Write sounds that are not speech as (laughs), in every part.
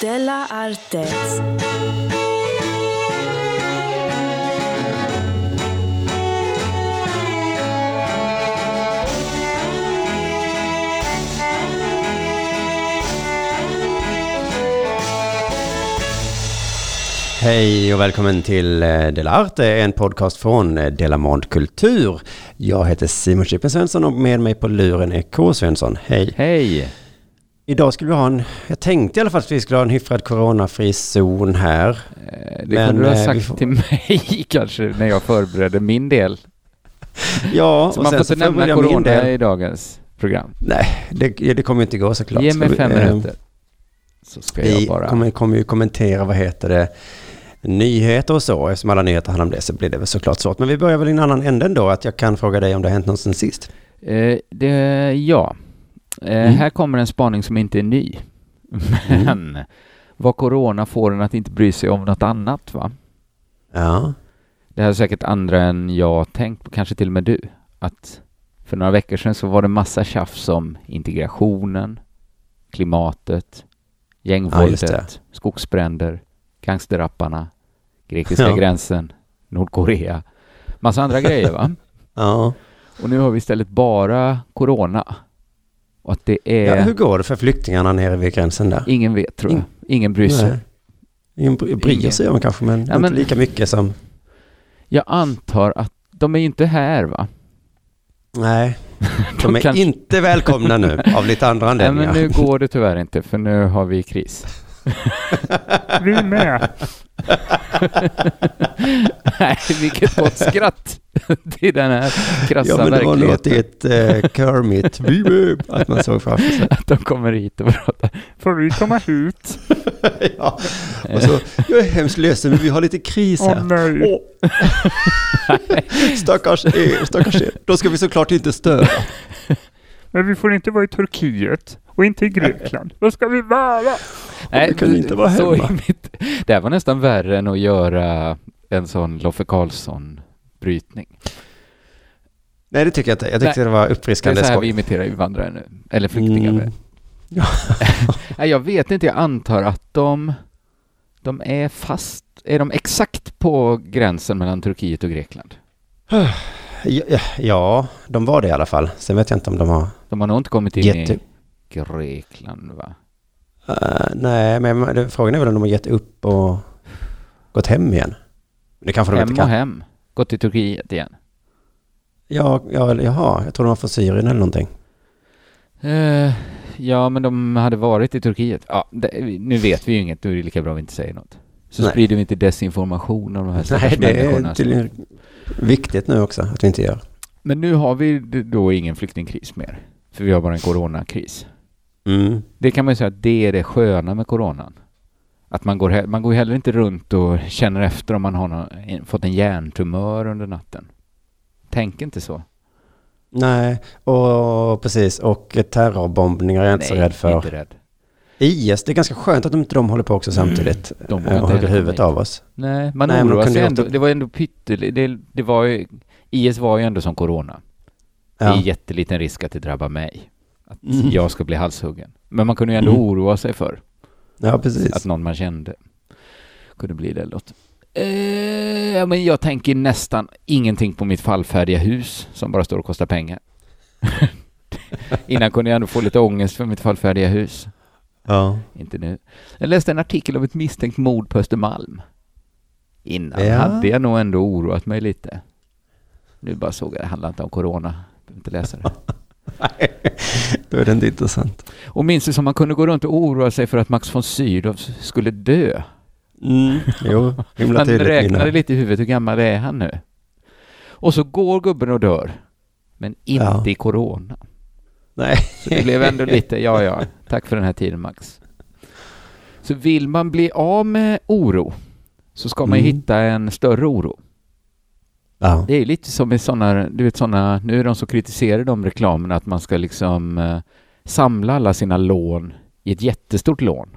Della Arte. Hej och välkommen till eh, Dela Arte, en podcast från eh, Delamond Kultur. Jag heter Simon Chippen Svensson och med mig på luren är K. Svensson. Hej! Hej! Idag skulle vi ha en, jag tänkte i alla fall att vi skulle ha en hyfsad coronafri zon här. Eh, Det kunde du ha eh, sagt får- till mig (laughs) kanske när jag förberedde min del. Ja, Så och man får inte nämna jag corona i dagens program. Nej, det, det kommer inte gå såklart. Ge mig fem eh, minuter. Så ska jag Vi bara... kommer, kommer ju kommentera, vad heter det, nyheter och så. Eftersom alla nyheter handlar om det så blir det väl såklart svårt. Men vi börjar väl i en annan ände ändå, att jag kan fråga dig om det har hänt något sen sist. Eh, det, ja. Eh, Mm. Här kommer en spaning som inte är ny. Men vad corona får en att inte bry sig om något annat va? Ja, Det här är säkert andra än jag tänkt på, kanske till och med du. Att för några veckor sedan så var det massa tjafs om integrationen, klimatet, Ja, gängvåldet, det. skogsbränder, gangsterrapparna, grekiska Ja. gränsen, Nordkorea. Massa andra grejer va? (laughs) ja. Och nu har vi istället bara corona. Och att det är... ja. Hur går det för flyktingarna nere vid gränsen där? Ingen vet tror jag. In- Ingen bryr sig. Nej. Ingen bry- bryr sig om kanske, men Ja, inte men- lika mycket som... Jag antar att de är ju inte här va? Nej, (laughs) de är kanske- inte välkomna nu av lite andra Nej anledningar. men nu går det tyvärr inte för nu har vi kris. Vi med. (laughs) Nej, vilket gott skratt (laughs) till den här krassa Ja, men det var något i verkligheten. ett uh, Kermit, (laughs) att man såg framför sig. Att de kommer hit och pratar. Får vi komma hit? (laughs) ja. Och så, jag är hemskt ledsen, men vi har lite kris Åh här. nej. Stackars er, stackars er. Då ska vi såklart inte störa. Men vi får inte vara i Turkiet och inte i Grekland. Vad ska vi vara? Nej, vi kan inte vara hemma. är mitt, det här var nästan värre än att göra en sån Loffe Karlsson-brytning. Nej, det tycker jag inte. Jag tyckte det var Det är uppfriskande så här vi imiterar invandrare nu. Eller flyktingar. Mm. (laughs) (laughs) Nej, jag vet inte, jag antar att de, de är fast, är de exakt på gränsen mellan Turkiet och Grekland? (sighs) Ja, de var det i alla fall. Sen vet jag inte om de har... De har nog inte kommit in Jätte- i Grekland va? Eh, nej, men frågan är väl om de har gett upp och gått hem igen. Det kanske de Hem inte och kan. hem. Gått till Turkiet igen. Ja, ja, eller jaha, jag tror de var från Syrien eller någonting. Eh, ja, men de hade varit i Turkiet. Ja, det, nu vet vi ju inget, då är det lika bra vi inte säger något. Så Nej. sprider vi inte desinformation om de här Nej, det är tydligen viktigt nu också att vi inte gör. Men nu har vi då ingen flyktingkris mer. För vi har bara en coronakris. Mm. Det kan man ju säga att det är det sköna med coronan. Att man går, man går heller inte runt och känner efter om man har nå- en- fått en hjärntumör under natten. Tänk inte så. Nej, och precis. Och terrorbombningar är jag inte så rädd för. inte rädd. IS, det är ganska skönt att de inte de håller på också samtidigt. De eh, och hugger huvudet av oss. Nej, man Nej, oroar sig ändå. Det var ändå pyttelite. Det, det var ju... IS var ju ändå som corona. Det är Ja. jätteliten risk att det drabbar mig. Att Mm. jag ska bli halshuggen. Men man kunde ju ändå Mm. oroa sig för ja, precis. att någon man kände kunde bli det. Låt. Eh, men jag tänker nästan ingenting på mitt fallfärdiga hus som bara står och kostar pengar. (laughs) Innan kunde jag ändå få lite ångest för mitt fallfärdiga hus. Ja. Inte nu. Jag läste en artikel om ett misstänkt mord på Östermalm. Innan Ja. hade jag nog ändå oroat mig lite. Nu bara såg jag det handlar inte om corona. Behöver inte läsa det. Då är det inte intressant. Och minns du som man kunde gå runt och oroa sig för att Max von Sydow skulle dö? Mm. Jo, himla Han tydligt räknade minne. lite i huvudet, hur gammal är han nu? Och så går gubben och dör. Men inte Ja. i corona. Nej. Så det blev ändå lite, ja ja, tack för den här tiden Max. Så vill man bli av med oro så ska man Mm. hitta en större oro. Ja. Det är lite som i sådana, du vet sådana, nu är de så kritiserar de reklamerna att man ska liksom eh, samla alla sina lån i ett jättestort lån.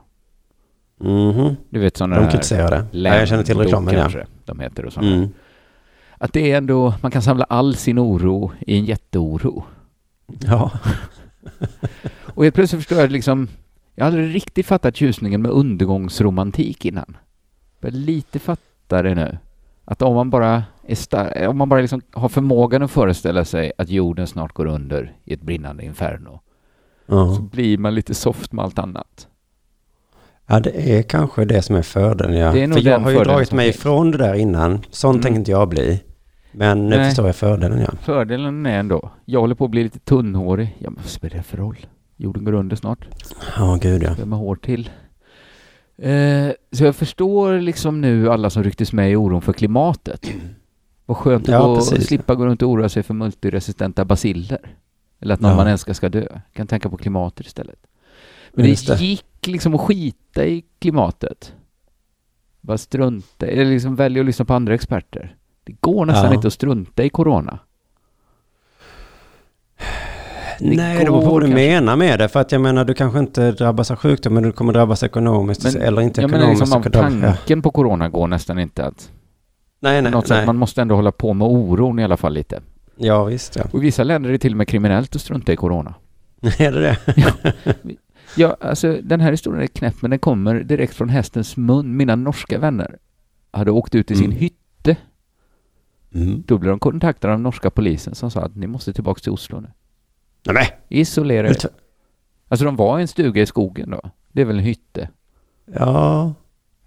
Mhm. Du vet sådana De kritiserar det. Ja, jag känner till reklamen, ja. kanske de heter och sådana. Mm. Att det är ändå, man kan samla all sin oro i en jätteoro. Ja. (laughs) Och helt plötsligt förstår jag liksom, Jag har aldrig riktigt fattat tjusningen med undergångsromantik innan. Jag lite fatta det nu. Att om man bara är star- om man bara liksom har förmågan att föreställa sig att jorden snart går under i ett brinnande inferno, så Ja. blir man lite soft med allt annat. ja, det är kanske det som är fördelen. Ja. Det är För jag har ju dragit mig ifrån det där innan. Sånt Mm. tänker inte jag bli. Men nu Nej. förstår jag fördelen, ja. Fördelen är ändå, jag håller på att bli lite tunnhårig. Ja, men vad spelar det för roll? Jorden går under snart. Ja, gud ja. Vem har hår till? Eh, så jag förstår liksom nu alla som rycktes med i oron för klimatet. (clears throat) Vad skönt Ja, att precis. slippa gå runt och oroa sig för multiresistenta basiller. Eller att någon Ja. man älskar ska dö. Kan tänka på klimatet istället. Men Just det det. gick liksom att skita i klimatet. Bara strunta eller liksom välja att lyssna på andra experter. Det går nästan Ja. inte att strunta i corona. Det Nej, det beror på går vad du kanske. menar med det. För att jag menar, du kanske inte drabbas av sjukdom, men du kommer drabbas ekonomiskt. Men- eller inte Jag menar ekonomiskt. liksom så om kan du- ja. tanken på corona går nästan inte att... Nej, nej, något nej. sätt, man måste ändå hålla på med oron i alla fall lite. Ja, visst ja. Och i vissa länder är det till och med kriminellt att strunta i corona. (laughs) är det det? (laughs) Ja, alltså den här historien är knäpp, men den kommer direkt från hästens mun. Mina norska vänner hade åkt ut i sin Mm. hytte. Mm. Då blev de kontaktade av norska polisen som sa att ni måste tillbaka till Oslo nu. Nej, men. Isolera er. Alltså de var i en stuga i skogen då. Det är väl en hytte. Ja,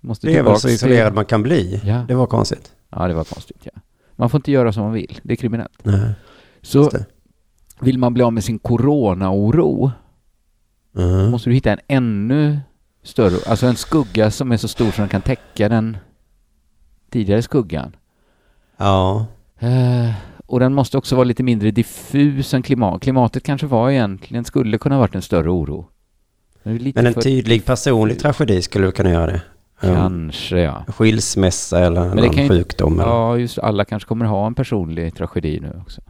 Måste det är väl så till- isolerad man kan bli. Ja. Det var konstigt. ja, det var konstigt ja. Man får inte göra som man vill. Det är kriminellt. Nej. Så vill man bli av med sin corona-oro Mm. måste du hitta en ännu större, alltså en skugga som är så stor som den kan täcka den tidigare skuggan. Ja. Eh, och den måste också vara lite mindre diffus än klimat. Klimatet kanske var egentligen, skulle kunna varit en större oro. Men, Men en för- tydlig personlig tragedi skulle du kunna göra det. Kanske ja. Skilsmässa eller en det annan kan ju- sjukdom. eller- Ja, just alla kanske kommer ha en personlig tragedi nu också.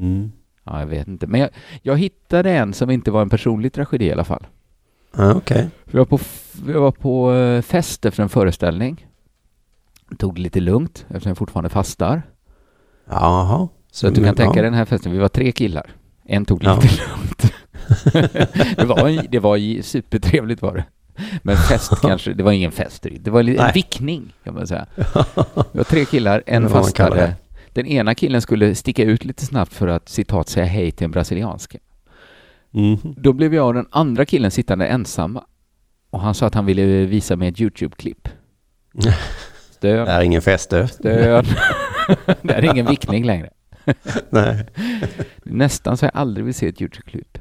Mm. Ja, jag vet inte. Men jag, jag hittade en som inte var en personlig tragedi i alla fall. Ja, okej. Vi var på, var på eh, fest efter en föreställning. Tog det lite lugnt eftersom jag fortfarande fastar. Jaha. Så att du kan tänka dig den här festen, vi var tre killar. En tog det Ja. lite lugnt. (laughs) det, var, det var supertrevligt var det. Men fest (laughs) kanske, det var ingen fest. Det var en, Nej. vickning kan man säga. (laughs) Det var tre killar, en det. Den ena killen skulle sticka ut lite snabbt för att citat säga hej till en brasilianska. Mhm. Då blev jag och den andra killen sittande ensamma. Och han sa att han ville visa mig ett YouTube-klipp. Det Stöd, är ingen fest du. stöd. (laughs) det är ingen vickning längre. (laughs) Nej. Nästan så jag aldrig vill se ett YouTube-klipp.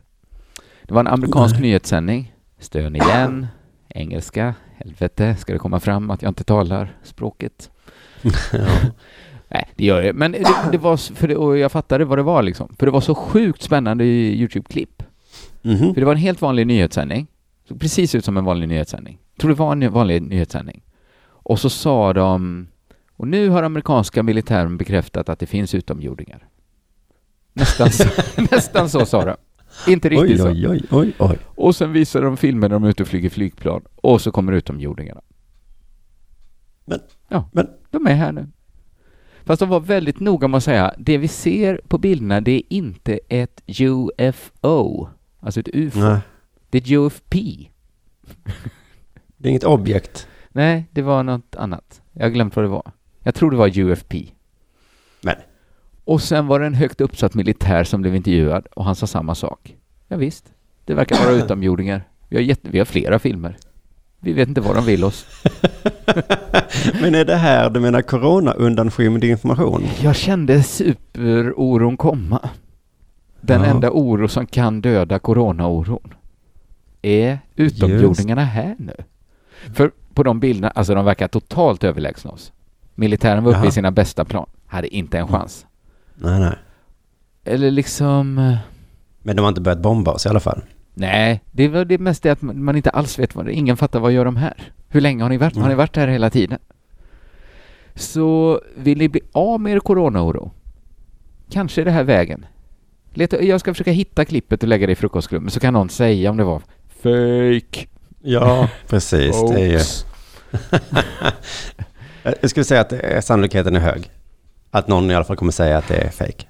Det var en amerikansk Nej. nyhetssändning. Stön igen. Engelska. Helvete, ska det komma fram att jag inte talar språket? (laughs) Ja. Nej, det gör det. Men det, det var, för det, och jag fattade vad det var liksom. För det var så sjukt spännande i YouTube-klipp. Mhm. För det var en helt vanlig nyhetssändning. Såg precis ut som en vanlig nyhetssändning. Jag tror det var en vanlig nyhetssändning. Och så sa de, och nu har amerikanska militären bekräftat att det finns utomjordingar. Nästan så, (laughs) nästan så sa de. Inte riktigt Oj, så. oj, oj, oj. Och sen visar de filmer när de är ute och flyger flygplan. Och så kommer utomjordingarna. Men- Ja, men- de är här nu. Fast de var väldigt noga med att säga, det vi ser på bilderna det är inte ett UFO. Alltså ett UFO. Nej. Det är ett UFP. Det är inget objekt. Nej, det var något annat. Jag har glömt vad det var. Jag tror det var UFP. Men. Och sen var det en högt uppsatt militär som blev intervjuad och han sa samma sak. Ja, visst, det verkar vara (laughs) utomjordingar. Vi har, jätte, vi har flera filmer. Vi vet inte vad de vill oss. (laughs) Men är det här du menar corona-undanskymd information? Jag kände superoron komma. Den Ja. enda oro som kan döda coronaoron. Är utomjordingarna här nu? För på de bilderna, alltså de verkar totalt överlägsna oss. Militären var uppe Jaha. i sina bästa plan. Hade inte en chans. Nej, nej. Eller liksom... eh, Men de har inte börjat bomba oss i alla fall. Nej, det var det mest det att man inte alls vet vad det är. Ingen fattar vad gör de här? Hur länge har ni varit? Har ni Mm. varit här hela tiden? Så vill ni bli av med er coronaoro? Kanske är det här vägen. Leta, jag ska försöka hitta klippet och lägga det i frukostklubben så kan någon säga om det var fake. Ja, (laughs) precis. Det är ju... (laughs) hoax. Jag skulle säga att är- sannolikheten är hög. Att någon i alla fall kommer säga att det är fake.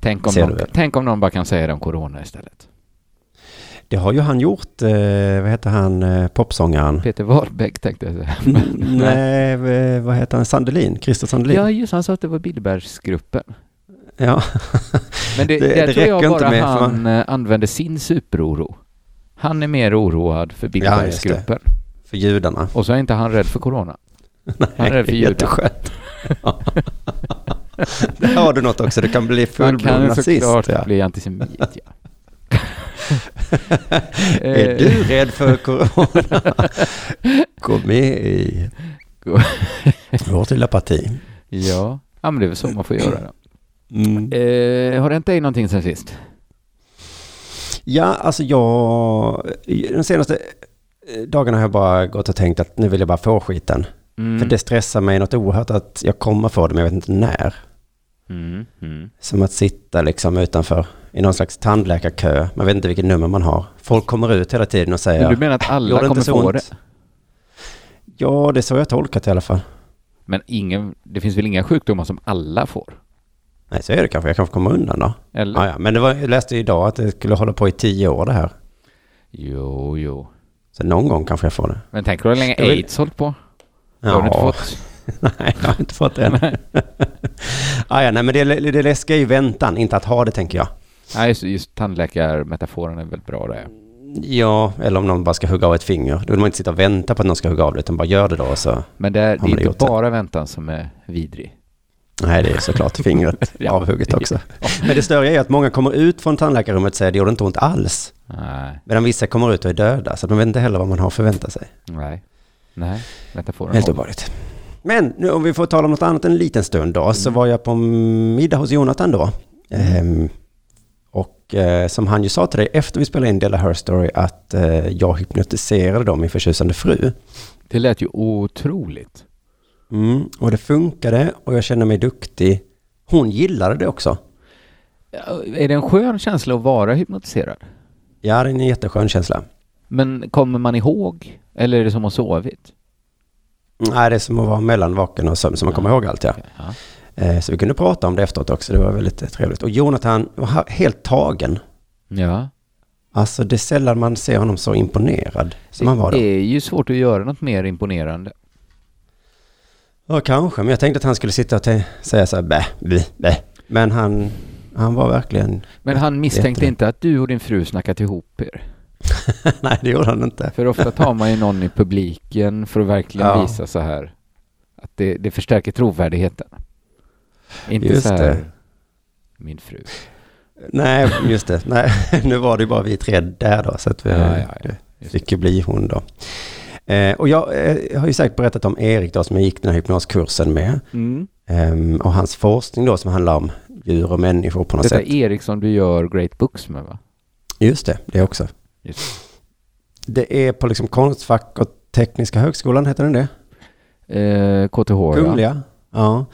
Tänk, om någon, tänk om någon bara kan säga det om corona istället. Det har ju han gjort, eh, vad heter han, eh, popsångaren? Peter Wahlbeck tänkte jag säga. Mm, (laughs) Nej, eh, vad heter han, Sandelin? Christer Sandelin? Ja, just han sa att det var Billbergsgruppen. Ja. (laughs) Men det, Det- det tror jag bara med- han eh, använder sin superoro. Han är mer oroad för Billbergsgruppen. för judarna. Och så är inte han rädd för corona. (laughs) Nej, Han är för jätteskönt. (laughs) Där har du något också, du kan bli Man fullblod kan nazist. såklart Ja. bli antisemit, ja. (laughs) Är Eh, du rädd för corona? Gå med i vårt lilla parti. Ja. ja, men det är väl så man får göra. Då. Mm. Eh, har det hänt dig någonting sen sist? Ja, alltså jag... De senaste eh, dagarna har jag bara gått och tänkt att nu vill jag bara få skiten. Mm. För det stressar mig något oerhört att jag kommer få det, men jag vet inte när. Mm. Mm. Som att sitta liksom utanför i någon slags tandläkarkö. Man vet inte vilket nummer man har. Folk kommer ut hela tiden och säger... Men du menar att alla "Gjorde kommer inte så få ont?" det? Ja, det är så jag tolkat i alla fall. Men ingen, det finns väl inga sjukdomar som alla får? Nej, så är det kanske. Jag kanske kommer undan då. Eller? Ja, ja. Men det var, jag läste idag att det skulle hålla på i tio år det här. Jo, jo. Så någon gång kanske jag får det. Men tänker du hur länge aids hållit på? Det har du inte Ja, fått? (laughs) nej, jag har inte fått det än. ja, ja, nej, men det, det läskiga är ju väntan, inte att ha det tänker jag. Nej, just, just tandläkarmetaforen är väl bra det. Ja, eller om någon bara ska hugga av ett finger. Då vill man inte sitta och vänta på att någon ska hugga av det, utan bara gör det då. Så. Men det är, det är inte gjort det? bara väntan som är vidrig. Nej, det är såklart fingret (laughs) Ja. avhugget också. (laughs) Men det större är att många kommer ut från tandläkarrummet och säger det gjorde inte ont alls. Nej, Medan vissa kommer ut och är döda, så de vet inte heller vad man har förväntat sig. nej, nej. Metaforen Helt obehagligt. Men nu om vi får tala om något annat en liten stund då, så var jag på middag hos Jonathan då. Ehm, och eh, som han ju sa till dig efter vi spelade in Della Her Story att eh, jag hypnotiserade då min förtjusande fru. Det lät ju otroligt. Mm, och det funkade och jag kände mig duktig. Hon gillade det också. Är det en skön känsla att vara hypnotiserad? Ja, det är en jätteskön känsla. Men kommer man ihåg? Eller är det som att sovit? Nej, det är som att vara mellan vaken och sömn, så man kommer ihåg allt ja. Ja. Eh, så vi kunde prata om det efteråt också, det var väldigt trevligt. Och Jonathan var helt tagen. ja. Alltså det är sällan man ser honom så imponerad som han var då. Det är ju svårt att göra något mer imponerande. Ja, kanske. Men jag tänkte att han skulle sitta och säga så här, bä, bä, bä. Men han, han var verkligen... Men han misstänkte Jättebra. inte att du och din fru snackat ihop er? (laughs) Nej, det gjorde han inte. För ofta tar man ju någon i publiken för att verkligen Ja. visa så här att det, det förstärker trovärdigheten. Inte Just så här, det. min fru. Nej, just det. Nej, (laughs) nu var det ju bara vi tre där då, så att vi Ja, ja, ja. fick ju bli hon då. Eh, och jag eh, har ju säkert berättat om Erik då, som jag gick den här hypnoskursen med. Mm. Ehm, och hans forskning då, som handlar om djur och människor på något Detta sätt. är Erik som du gör Great Books med va? Just det, det också. Det är på liksom Konstfack och Tekniska högskolan, heter den det? Eh, KTH ja. Kungliga. Ja.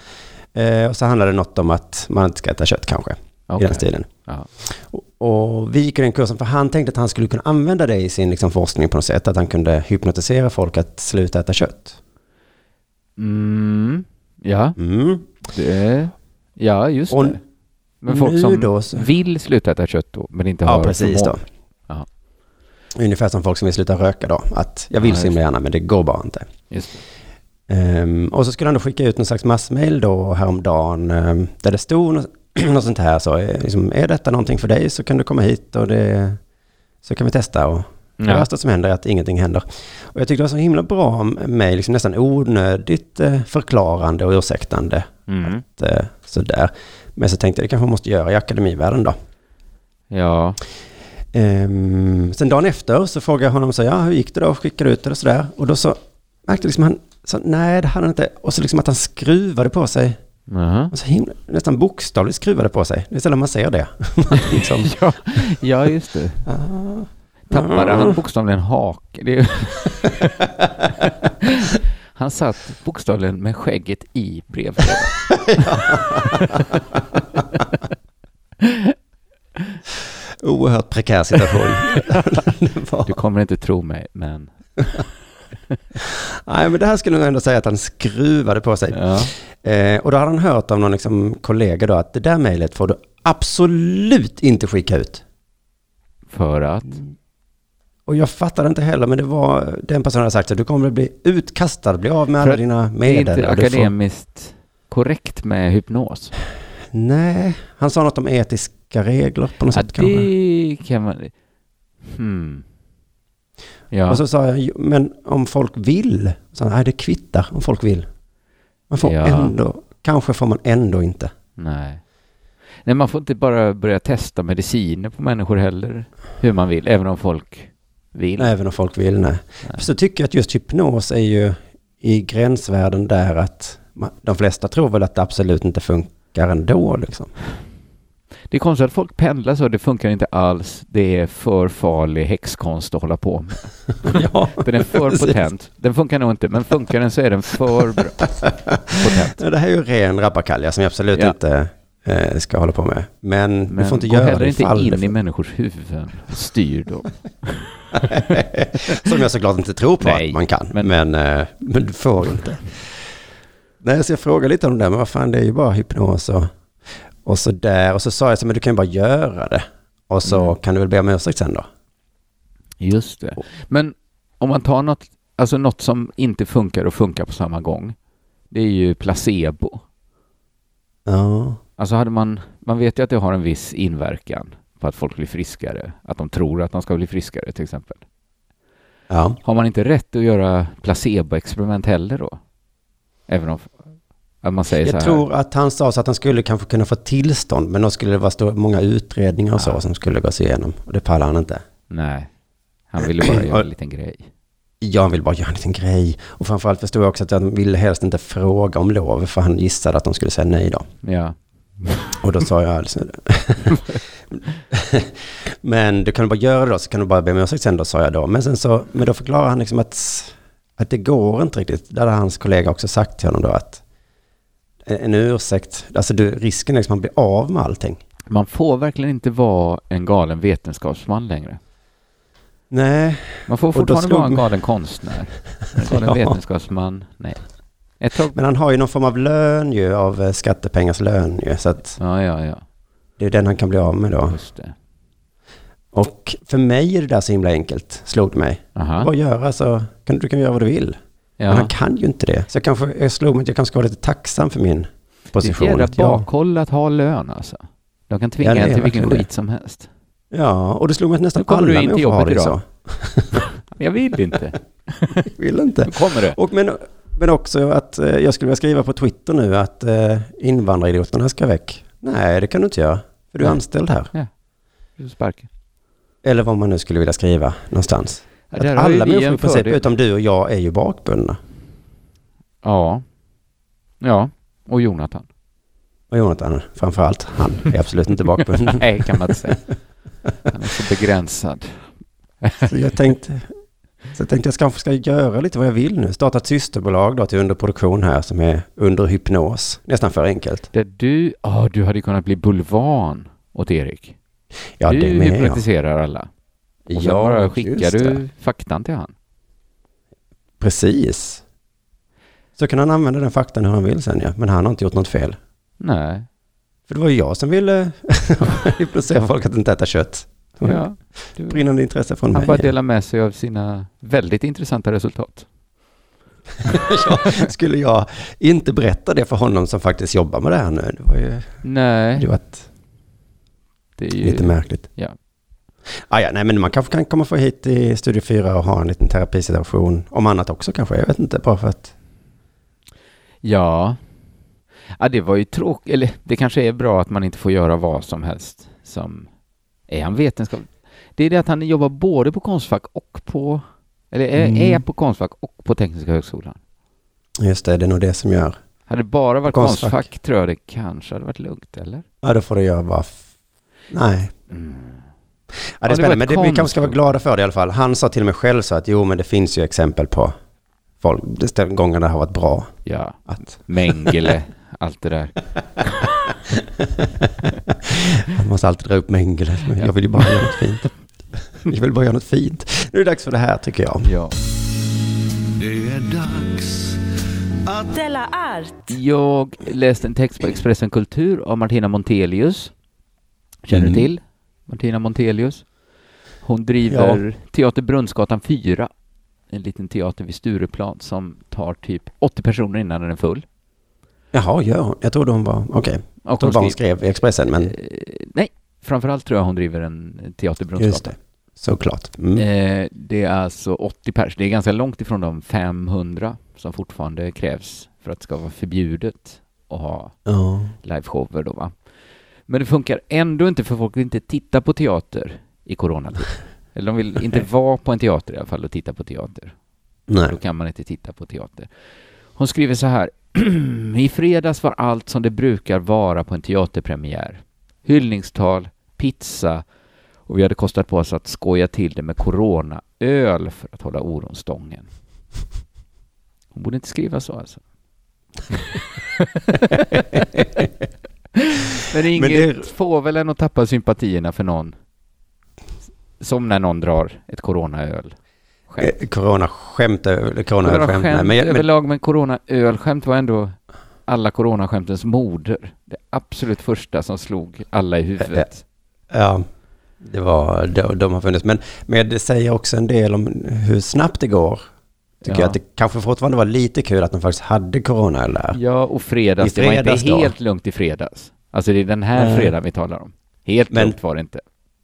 Eh, och så handlar det något om att man inte ska äta kött kanske, i Okej. den stilen. Ja. Och, och vi gick den kursen för han tänkte att han skulle kunna använda det i sin liksom, forskning på något sätt. Att han kunde hypnotisera folk att sluta äta kött. Mm. Ja, Mm. det, ja just Och det. Men folk som då vill sluta äta kött då, men inte Ja, har precis då. Ungefär som folk som vill sluta röka då. Att jag vill Ja, så himla gärna men det går bara inte. Det. Ehm, och så skulle han då skicka ut någon slags massmail då häromdagen um, där det stod något, (clears throat) något sånt här så eh, liksom, är detta någonting för dig så kan du komma hit och det, så kan vi testa och det Ja. värsta som händer är att ingenting händer. Och jag tyckte det var så himla bra med liksom nästan onödigt eh, förklarande och ursäktande. Mm. Att, eh, sådär. Men så tänkte jag det kanske man måste göra i akademivärlden då. Ja. Ehm, sen dagen efter så frågade jag honom så ja hur gick det då? Skickade ut det och sådär? Och då så märkte liksom han, så, nej det hade han inte. Och så liksom att han skruvade på sig. Jaha. Och så himla, nästan bokstavligt skruvade på sig. Det är sällan man ser det. (laughs) liksom, (laughs) ja. ja, just det. ah, Tappade ah. han bokstavligen hake? Det är... (laughs) han satt bokstavligen med skägget i brevlådan. Oerhört prekär situation. (laughs) Du kommer inte tro mig, men... Nej, men det här skulle jag nog ändå säga att han skruvade på sig. Ja. Eh, och då hade han hört av någon liksom kollega då att det där mejlet får du absolut inte skicka ut. För att... Och jag fattade inte heller, men det var den personen hade sagt att du kommer att bli utkastad, bli av med alla dina Det är medel. inte du får- akademiskt korrekt med hypnos. Nej, han sa något om etiska regler på något Ja, sätt kanske. det kan man... Hmm. Ja, Och så sa jag, "Jo, men om folk vill? Så nej det kvittar om folk vill. Man får Ja. ändå, kanske får man ändå inte. nej. Nej, man får inte bara börja testa mediciner på människor heller, hur man vill, även om folk vill. Även om folk vill, nej. Nej. Så tycker jag att just hypnos är ju i gränsvärden där att ma- de flesta tror väl att det absolut inte funkar ändå liksom. Det är konstigt att folk pendlar så, det funkar inte alls. Det är för farlig häxkonst att hålla på med. (laughs) ja, Den är för Precis. potent. Den funkar nog inte, men funkar den så är den för bra. potent. det här är ju ren rappakalja som jag absolut Ja. inte eh, ska hålla på med. Men, Men vi får inte göra heller det inte ifall in i människors huvuden styr dem. (laughs) Som jag såklart inte tror på Nej, att man kan. men- Men, eh, men du får inte. Nej, så jag frågade lite om det men vad fan det är ju bara hypnos och, och så där. Och så sa jag så men du kan ju bara göra det. Och så Mm. kan du väl be om ursäkt sen då. Just det. Men om man tar något, alltså något som inte funkar och funkar på samma gång. Det är ju placebo. Ja. Alltså hade man, man vet ju att det har en viss inverkan på att folk blir friskare. Att de tror att de ska bli friskare till exempel. Ja. Har man inte rätt att göra placeboexperiment heller då? Även om att man säger så Jag tror att han sa så att han skulle kanske kunna få tillstånd, men då skulle det vara stor, många utredningar och så Ja. som skulle gås igenom. Och det pallar han inte. Nej. Han ville bara göra en liten grej. Jag vill bara göra en liten grej. Och framförallt förstod jag också att han ville helst inte fråga om lov, för han gissade att de skulle säga nej då. Ja. Och då sa jag alltså... men du kan bara göra det då, så kan du bara be om ursäkt sen då, sa jag då. Men sen så, men då förklarar han liksom att, att det går inte riktigt. Där har hans kollega också sagt till honom då att en ursäkt, alltså du, risken är liksom att man blir av med allting. Man får verkligen inte vara en galen vetenskapsman längre. Nej, Man får fortfarande vara en galen konstnär. En (laughs) galen Ja. vetenskapsman, nej. Men han har ju någon form av lön ju, av eh, skattepengars lön ju. Så att Ja, ja, ja. det är den han kan bli av med då. Just det. Och för mig är det där så himla enkelt, slog det mig. Aha. Vad göra så, kan, du kan göra vad du vill. Men Ja. han kan ju inte det. Så jag kanske, jag slog mig att jag kanske ska vara lite tacksam för min Det är position. jädra Att jag, bakhåll att ha lön alltså. De kan tvinga Ja, det är en till vilken skit som helst. ja, och det slog mig att nästan alla du människor har det så. Jag vill inte. (laughs) Vill inte. Nu kommer det. Och men, men också att eh, jag skulle vilja skriva på Twitter nu att eh, invandraridioterna ska väck. Nej, det kan du inte göra. För du är Nej. anställd här. Du sparkar. Eller vad man nu skulle vilja skriva någonstans. Ja, Att där alla människor i princip, utom du och jag, är ju bakbundna. Ja. Ja. Och Jonathan. Och Jonathan, framförallt, han är (laughs) absolut inte bakbunden. Nej, kan man inte säga. Han är så begränsad. Så jag tänkte, så jag tänkte jag kanske ska göra lite vad jag vill nu. Starta ett systerbolag då till underproduktion här som är under hypnos. Nästan för enkelt. Där du, ja du hade kunnat bli bulvan åt Erik. Ja, du det med. Ja, hypnotiserar alla. Ja skickar du faktan till han. Precis. Så kan han använda den faktan hur han vill sen ja. Men han har inte gjort något fel. Nej. För det var ju jag som ville (laughs) hypnotisera folk att inte äta kött. Ja. Du, Brinnande intresse från han mig. bara delar med sig av sina väldigt intressanta resultat. (laughs) ja, skulle jag inte berätta det för honom som faktiskt jobbar med det här nu? Det var ju Nej, det var ett, det är ju... lite märkligt. Ja. Ah, ja, nej, men man kanske kan komma få hit i Studio 4 och ha en liten terapisituation. Om annat också kanske, jag vet inte. Bara för att... Ja. Ja, det var ju tråkigt. Eller det kanske är bra att man inte får göra vad som helst. Som... Är han vetenskap? Det är det att han jobbar både på Konstfack och på... Eller är, Mm. är på Konstfack och på Tekniska högskolan. Just det, det är nog det som gör. Hade det bara varit Konstfack. Konstfack. tror jag det kanske hade varit lugnt, eller? Ja, då får du göra vad... Nej. Mm. Ja, det är spännande, men det, vi kanske ska vara glada för det i alla fall. Han sa till och med själv så att jo, men det finns ju exempel på folk, gånger det har varit bra. Ja, Att Mengele, (laughs) allt det där. man måste alltid dra upp Mengele. Men jag vill ju bara göra något fint. (laughs) Jag vill bara göra något fint. Nu är det dags för det här tycker jag. Ja. Det är dags att Della Art. Jag läste en text på Expressen Kultur av Martina Montelius. Känner Mm. du till Martina Montelius? Hon driver Teater Brunnsgatan 4, en liten teater vid Stureplan som tar typ 80 personer innan den är full. Jaha, gör hon? Jag trodde hon var... Okej. Och Jag trodde bara hon skrev i Expressen, men Eh, nej, framförallt tror jag hon driver en teater just Brunnsgatan. det. Såklart. Mm. Eh, det är alltså 80 pers. Det är ganska långt ifrån de 500 som fortfarande krävs för att det ska vara förbjudet att ha Ja. liveshower då va. Men det funkar ändå inte för folk vill inte titta på teater i coronatid. (laughs) Eller de vill inte vara på en teater i alla fall och titta på teater. Nej. Då kan man inte titta på teater. Hon skriver så här. (clears throat) I fredags var allt som det brukar vara på en teaterpremiär. Hyllningstal, pizza och vi hade kostat på oss att skoja till det med corona-öl för att hålla oron stången. Hon borde inte skriva så alltså. (laughs) (laughs) Men inget det- får väl en att tappa sympatierna för någon. Som när någon drar ett corona-öl. Skämt. Eh, Corona-skämt, eller corona-skämt. Nej, men, men, överlag, men corona-ölskämt var ändå alla coronaskämtens moder. Det absolut första som slog alla i huvudet. ja, det var, de, de har funnits. Men, men det säger också en del om hur snabbt det går. Tycker Ja. jag att det kanske fortfarande var lite kul att de faktiskt hade corona eller? Ja, och fredags. I det var fredags inte då? helt lugnt i fredags. Alltså det är den här Nej. fredagen vi talar om. Helt Men- lugnt var det inte.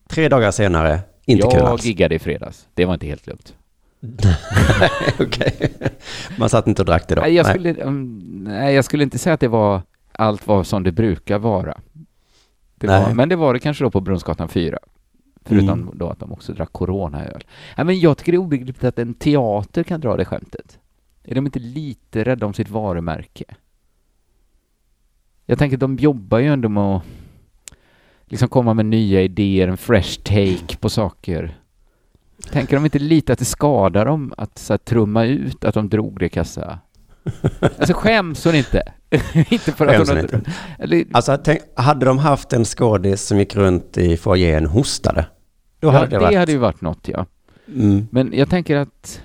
Tre dagar senare, inte jag kul alls. giggade i fredags. Det var inte helt lugnt. (laughs) Okej. Man satt inte och drack det då? Nej, jag Nej. skulle, um, nej, jag skulle inte säga att det var allt var som det brukar vara. Det Nej. var, men det var det kanske då på Brunnsgatan 4. Förutom Mm. då att de också drack coronaöl. Nej, men jag tycker det är obegripligt att en teater kan dra det skämtet. Är de inte lite rädda om sitt varumärke? Jag tänker de jobbar ju ändå med att liksom komma med nya idéer, en fresh take på saker. Tänker de inte lite att det skadar dem att så här, trumma ut att de drog det kassa? Alltså skäms hon inte? (laughs) inte för att hon inte? Eller, Alltså, tänk, hade de haft en skådis som gick runt i foajén hostade? Då ja, hade det det varit... hade ju varit något ja. Mm. Men jag tänker att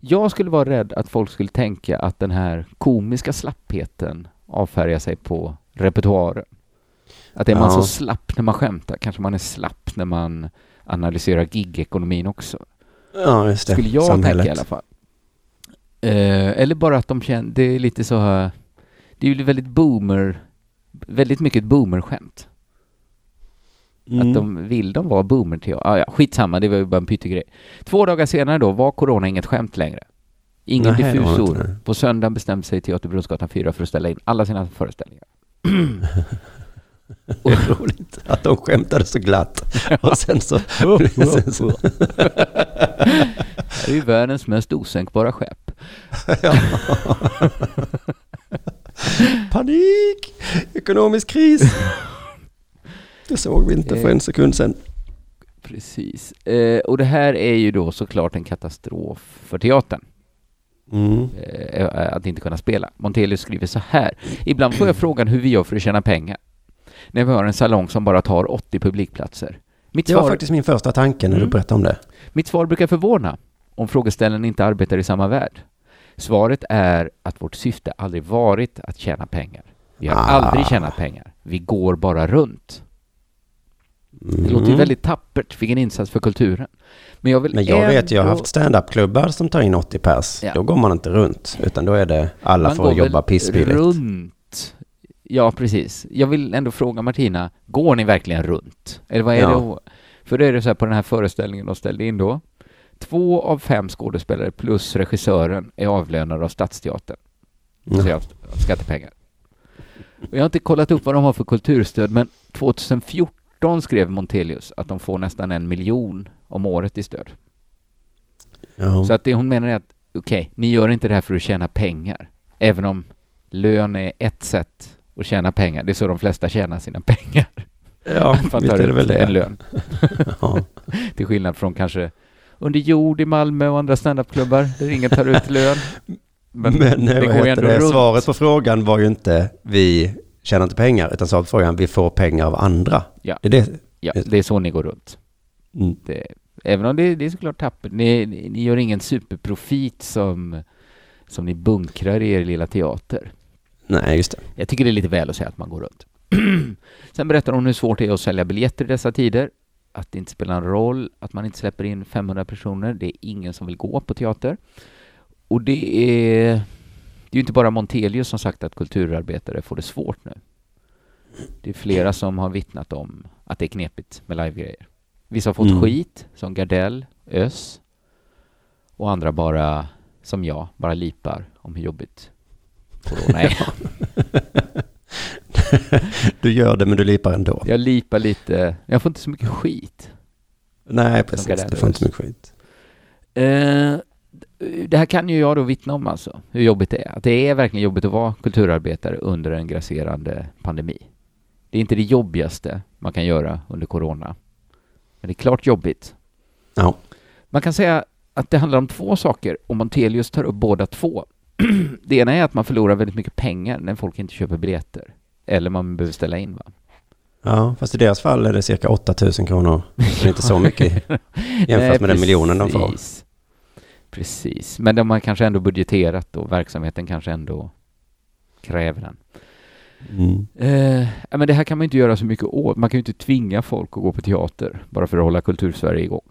jag skulle vara rädd att folk skulle tänka att den här komiska slappheten avfärgar sig på repertoaren. Att är man Ja. så slapp när man skämtar, kanske man är slapp när man analyserar gigekonomin också. Ja, just det. Skulle jag Samhället. tänka i alla fall. Eh, eller bara att de känner, det är lite så här, det är ju väldigt boomer, väldigt mycket boomerskämt. Mm. Att de vill de vara boomer till. Ah, ja, skitsamma, det var ju bara en pyttegrej. Två dagar senare då var corona inget skämt längre. Ingen Nej, det var diffus inte oro. det. På söndagen bestämde sig Teater Brunnsgatan 4 för att ställa in alla sina föreställningar. (laughs) Det är roligt att de skämtade så glatt. (laughs) Och sen så... (laughs) sen så Det är ju världens mest osänkbara skepp. (laughs) Panik! Ekonomisk kris! (laughs) Det såg vi inte för en sekund sedan. Precis. Eh, och det här är ju då såklart en katastrof för teatern. Mm. eh, att inte kunna spela. Montelius skriver så här. Ibland får jag (clears throat) frågan hur vi gör för att tjäna pengar. När vi har en salong som bara tar 80 publikplatser. Mitt Det var svar, faktiskt min första tanke när du Mm. berättade om det. mitt svar brukar förvåna om frågeställaren inte arbetar i samma värld. Svaret är att vårt syfte aldrig varit att tjäna pengar. Vi har Ah. aldrig tjänat pengar. Vi går bara runt. Det Mm. låter ju väldigt tappert, vilken insats för kulturen. Men jag vill Men jag vet, jag har ändå- haft stand-up-klubbar som tar in 80 pers. Ja. Då går man inte runt, utan då är det alla Man får jobba pissbilligt. runt. Ja, precis. Jag vill ändå fråga Martina, går ni verkligen runt? Eller vad är Ja. det? För det är det så här på den här föreställningen de ställde in då. Två av fem skådespelare plus regissören är avlönade av Stadsteatern. Mm. Så jag skattepengar. Jag har inte kollat upp vad de har för kulturstöd, men 2014 skrev Montelius att de får nästan en miljon om året i stöd. Ja. Så att det hon menar är att, okej, ni gör inte det här för att tjäna pengar. Även om lön är ett sätt att tjäna pengar. Det är så de flesta tjänar sina pengar. ja, (laughs) visst är det väl ut en det. lön. (laughs) Ja. Till skillnad från kanske under jord i Malmö och andra standupklubbar där ingen tar ut lön. Men, Men, Men det går ändå det? runt. svaret på frågan var ju inte vi tjänar inte pengar, utan svaret på frågan vi får pengar av andra. Ja. Det är det. Ja, det är så ni går runt. Mm. Det, även om det, det är såklart tappert. Ni, ni, ni gör ingen superprofit som, som ni bunkrar i er lilla teater. Nej, just det. Jag tycker det är lite väl att säga att man går runt. (clears throat) Sen berättar hon hur svårt det är att sälja biljetter i dessa tider. Att det inte spelar någon roll att man inte släpper in 500 personer. Det är ingen som vill gå på teater. Och det är, det är ju inte bara Montelius som sagt att kulturarbetare får det svårt nu. Det är flera som har vittnat om att det är knepigt med livegrejer. Vissa har fått Mm. skit, som Gardell, Ös och andra bara, som jag, bara lipar om hur jobbigt corona är. (laughs) (laughs) (laughs) Du gör det men du lipar ändå. Jag lipar lite, jag får inte så mycket skit. Nej, precis. Du får inte Ös. mycket skit. Eh, det här kan ju jag då vittna om alltså, hur jobbigt det är. Att det är verkligen jobbigt att vara kulturarbetare under en grasserande pandemi. Det är inte det jobbigaste man kan göra under corona. Men det är klart jobbigt. Ja. Man kan säga att det handlar om två saker och Montelius tar upp båda två. (clears throat) det ena är att man förlorar väldigt mycket pengar när folk inte köper biljetter. Eller man behöver ställa in va? Ja, fast i deras fall är det cirka 8000 kronor. Det är inte så mycket (laughs) jämfört Nej, med den miljonen de får. precis. Men de har kanske ändå budgeterat och verksamheten kanske ändå kräver den. Mm. Eh, men det här kan man inte göra så mycket åt. Man kan ju inte tvinga folk att gå på teater bara för att hålla kultursverige igång.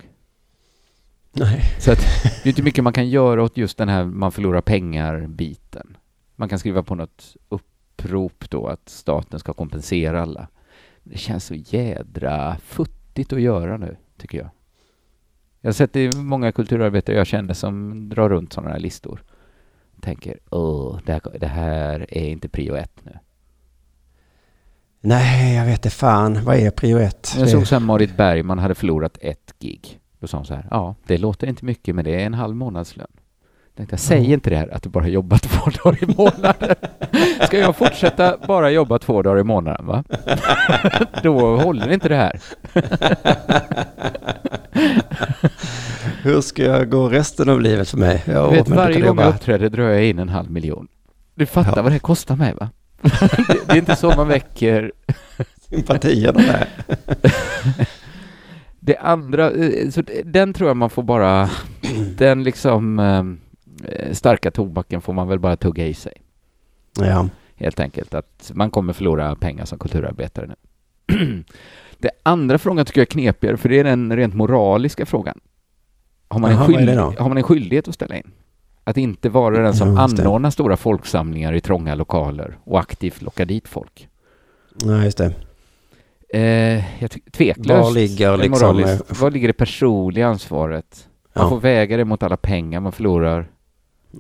Nej. Så att det är inte mycket man kan göra åt just den här man förlorar pengar-biten. Man kan skriva på något upprop då att staten ska kompensera alla. Det känns så jädra futtigt att göra nu, tycker jag. Jag har sett det är många kulturarbetare jag känner som drar runt sådana här listor. Tänker, åh, det här, det här är inte prio ett nu. Nej, jag vet inte fan. Vad är prio ett? Jag såg sen Marit Bergman hade förlorat ett gig. Då sa hon så här, ja, det låter inte mycket, men det är en halv månadslön. Jag tänkte, säg inte det här att du bara jobbar två (laughs) dagar i månaden. Ska jag fortsätta bara jobba två dagar i månaden, va? (laughs) Då håller inte det här. (laughs) Hur ska jag gå resten av livet för mig? Jag vet, varje gång jag uppträder drar jag in en halv miljon. Du fattar Ja. vad det kostar mig, va? det, det är inte så man väcker Sympatierna där. Det andra, eh, så den tror jag man får bara, den liksom eh, starka tobaken får man väl bara tugga i sig. Ja. Helt enkelt att man kommer förlora pengar som kulturarbetare nu. (clears throat) det andra frågan tycker jag är knepigare, för det är den rent moraliska frågan. Har man, Jaha, en, har man en skyldighet att ställa in? Att inte vara den som Ja, anordnar stora folksamlingar i trånga lokaler och aktivt lockar dit folk. Nej, just det. Eh, jag tveklöst. Var ligger liksom... moraliskt. eh, Var ligger det personliga ansvaret? Man får Ja. väga det mot alla pengar man förlorar.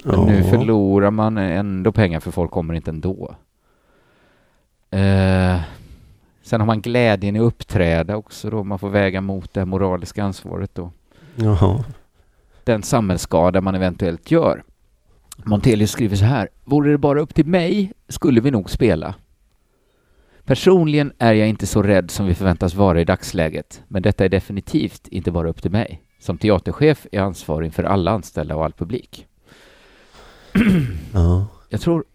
Men nu Ja. förlorar man ändå pengar för folk kommer inte ändå. Eh, sen har man glädjen i uppträda också då. Man får väga mot det moraliska ansvaret då. Jaha. Den samhällsskada man eventuellt gör. Montelius skriver så här. Vore det bara upp till mig skulle vi nog spela. Personligen är jag inte så rädd som vi förväntas vara i dagsläget, men detta är definitivt inte bara upp till mig. Som teaterchef är jag ansvarig för alla anställda och all publik. Ja. Jag tror,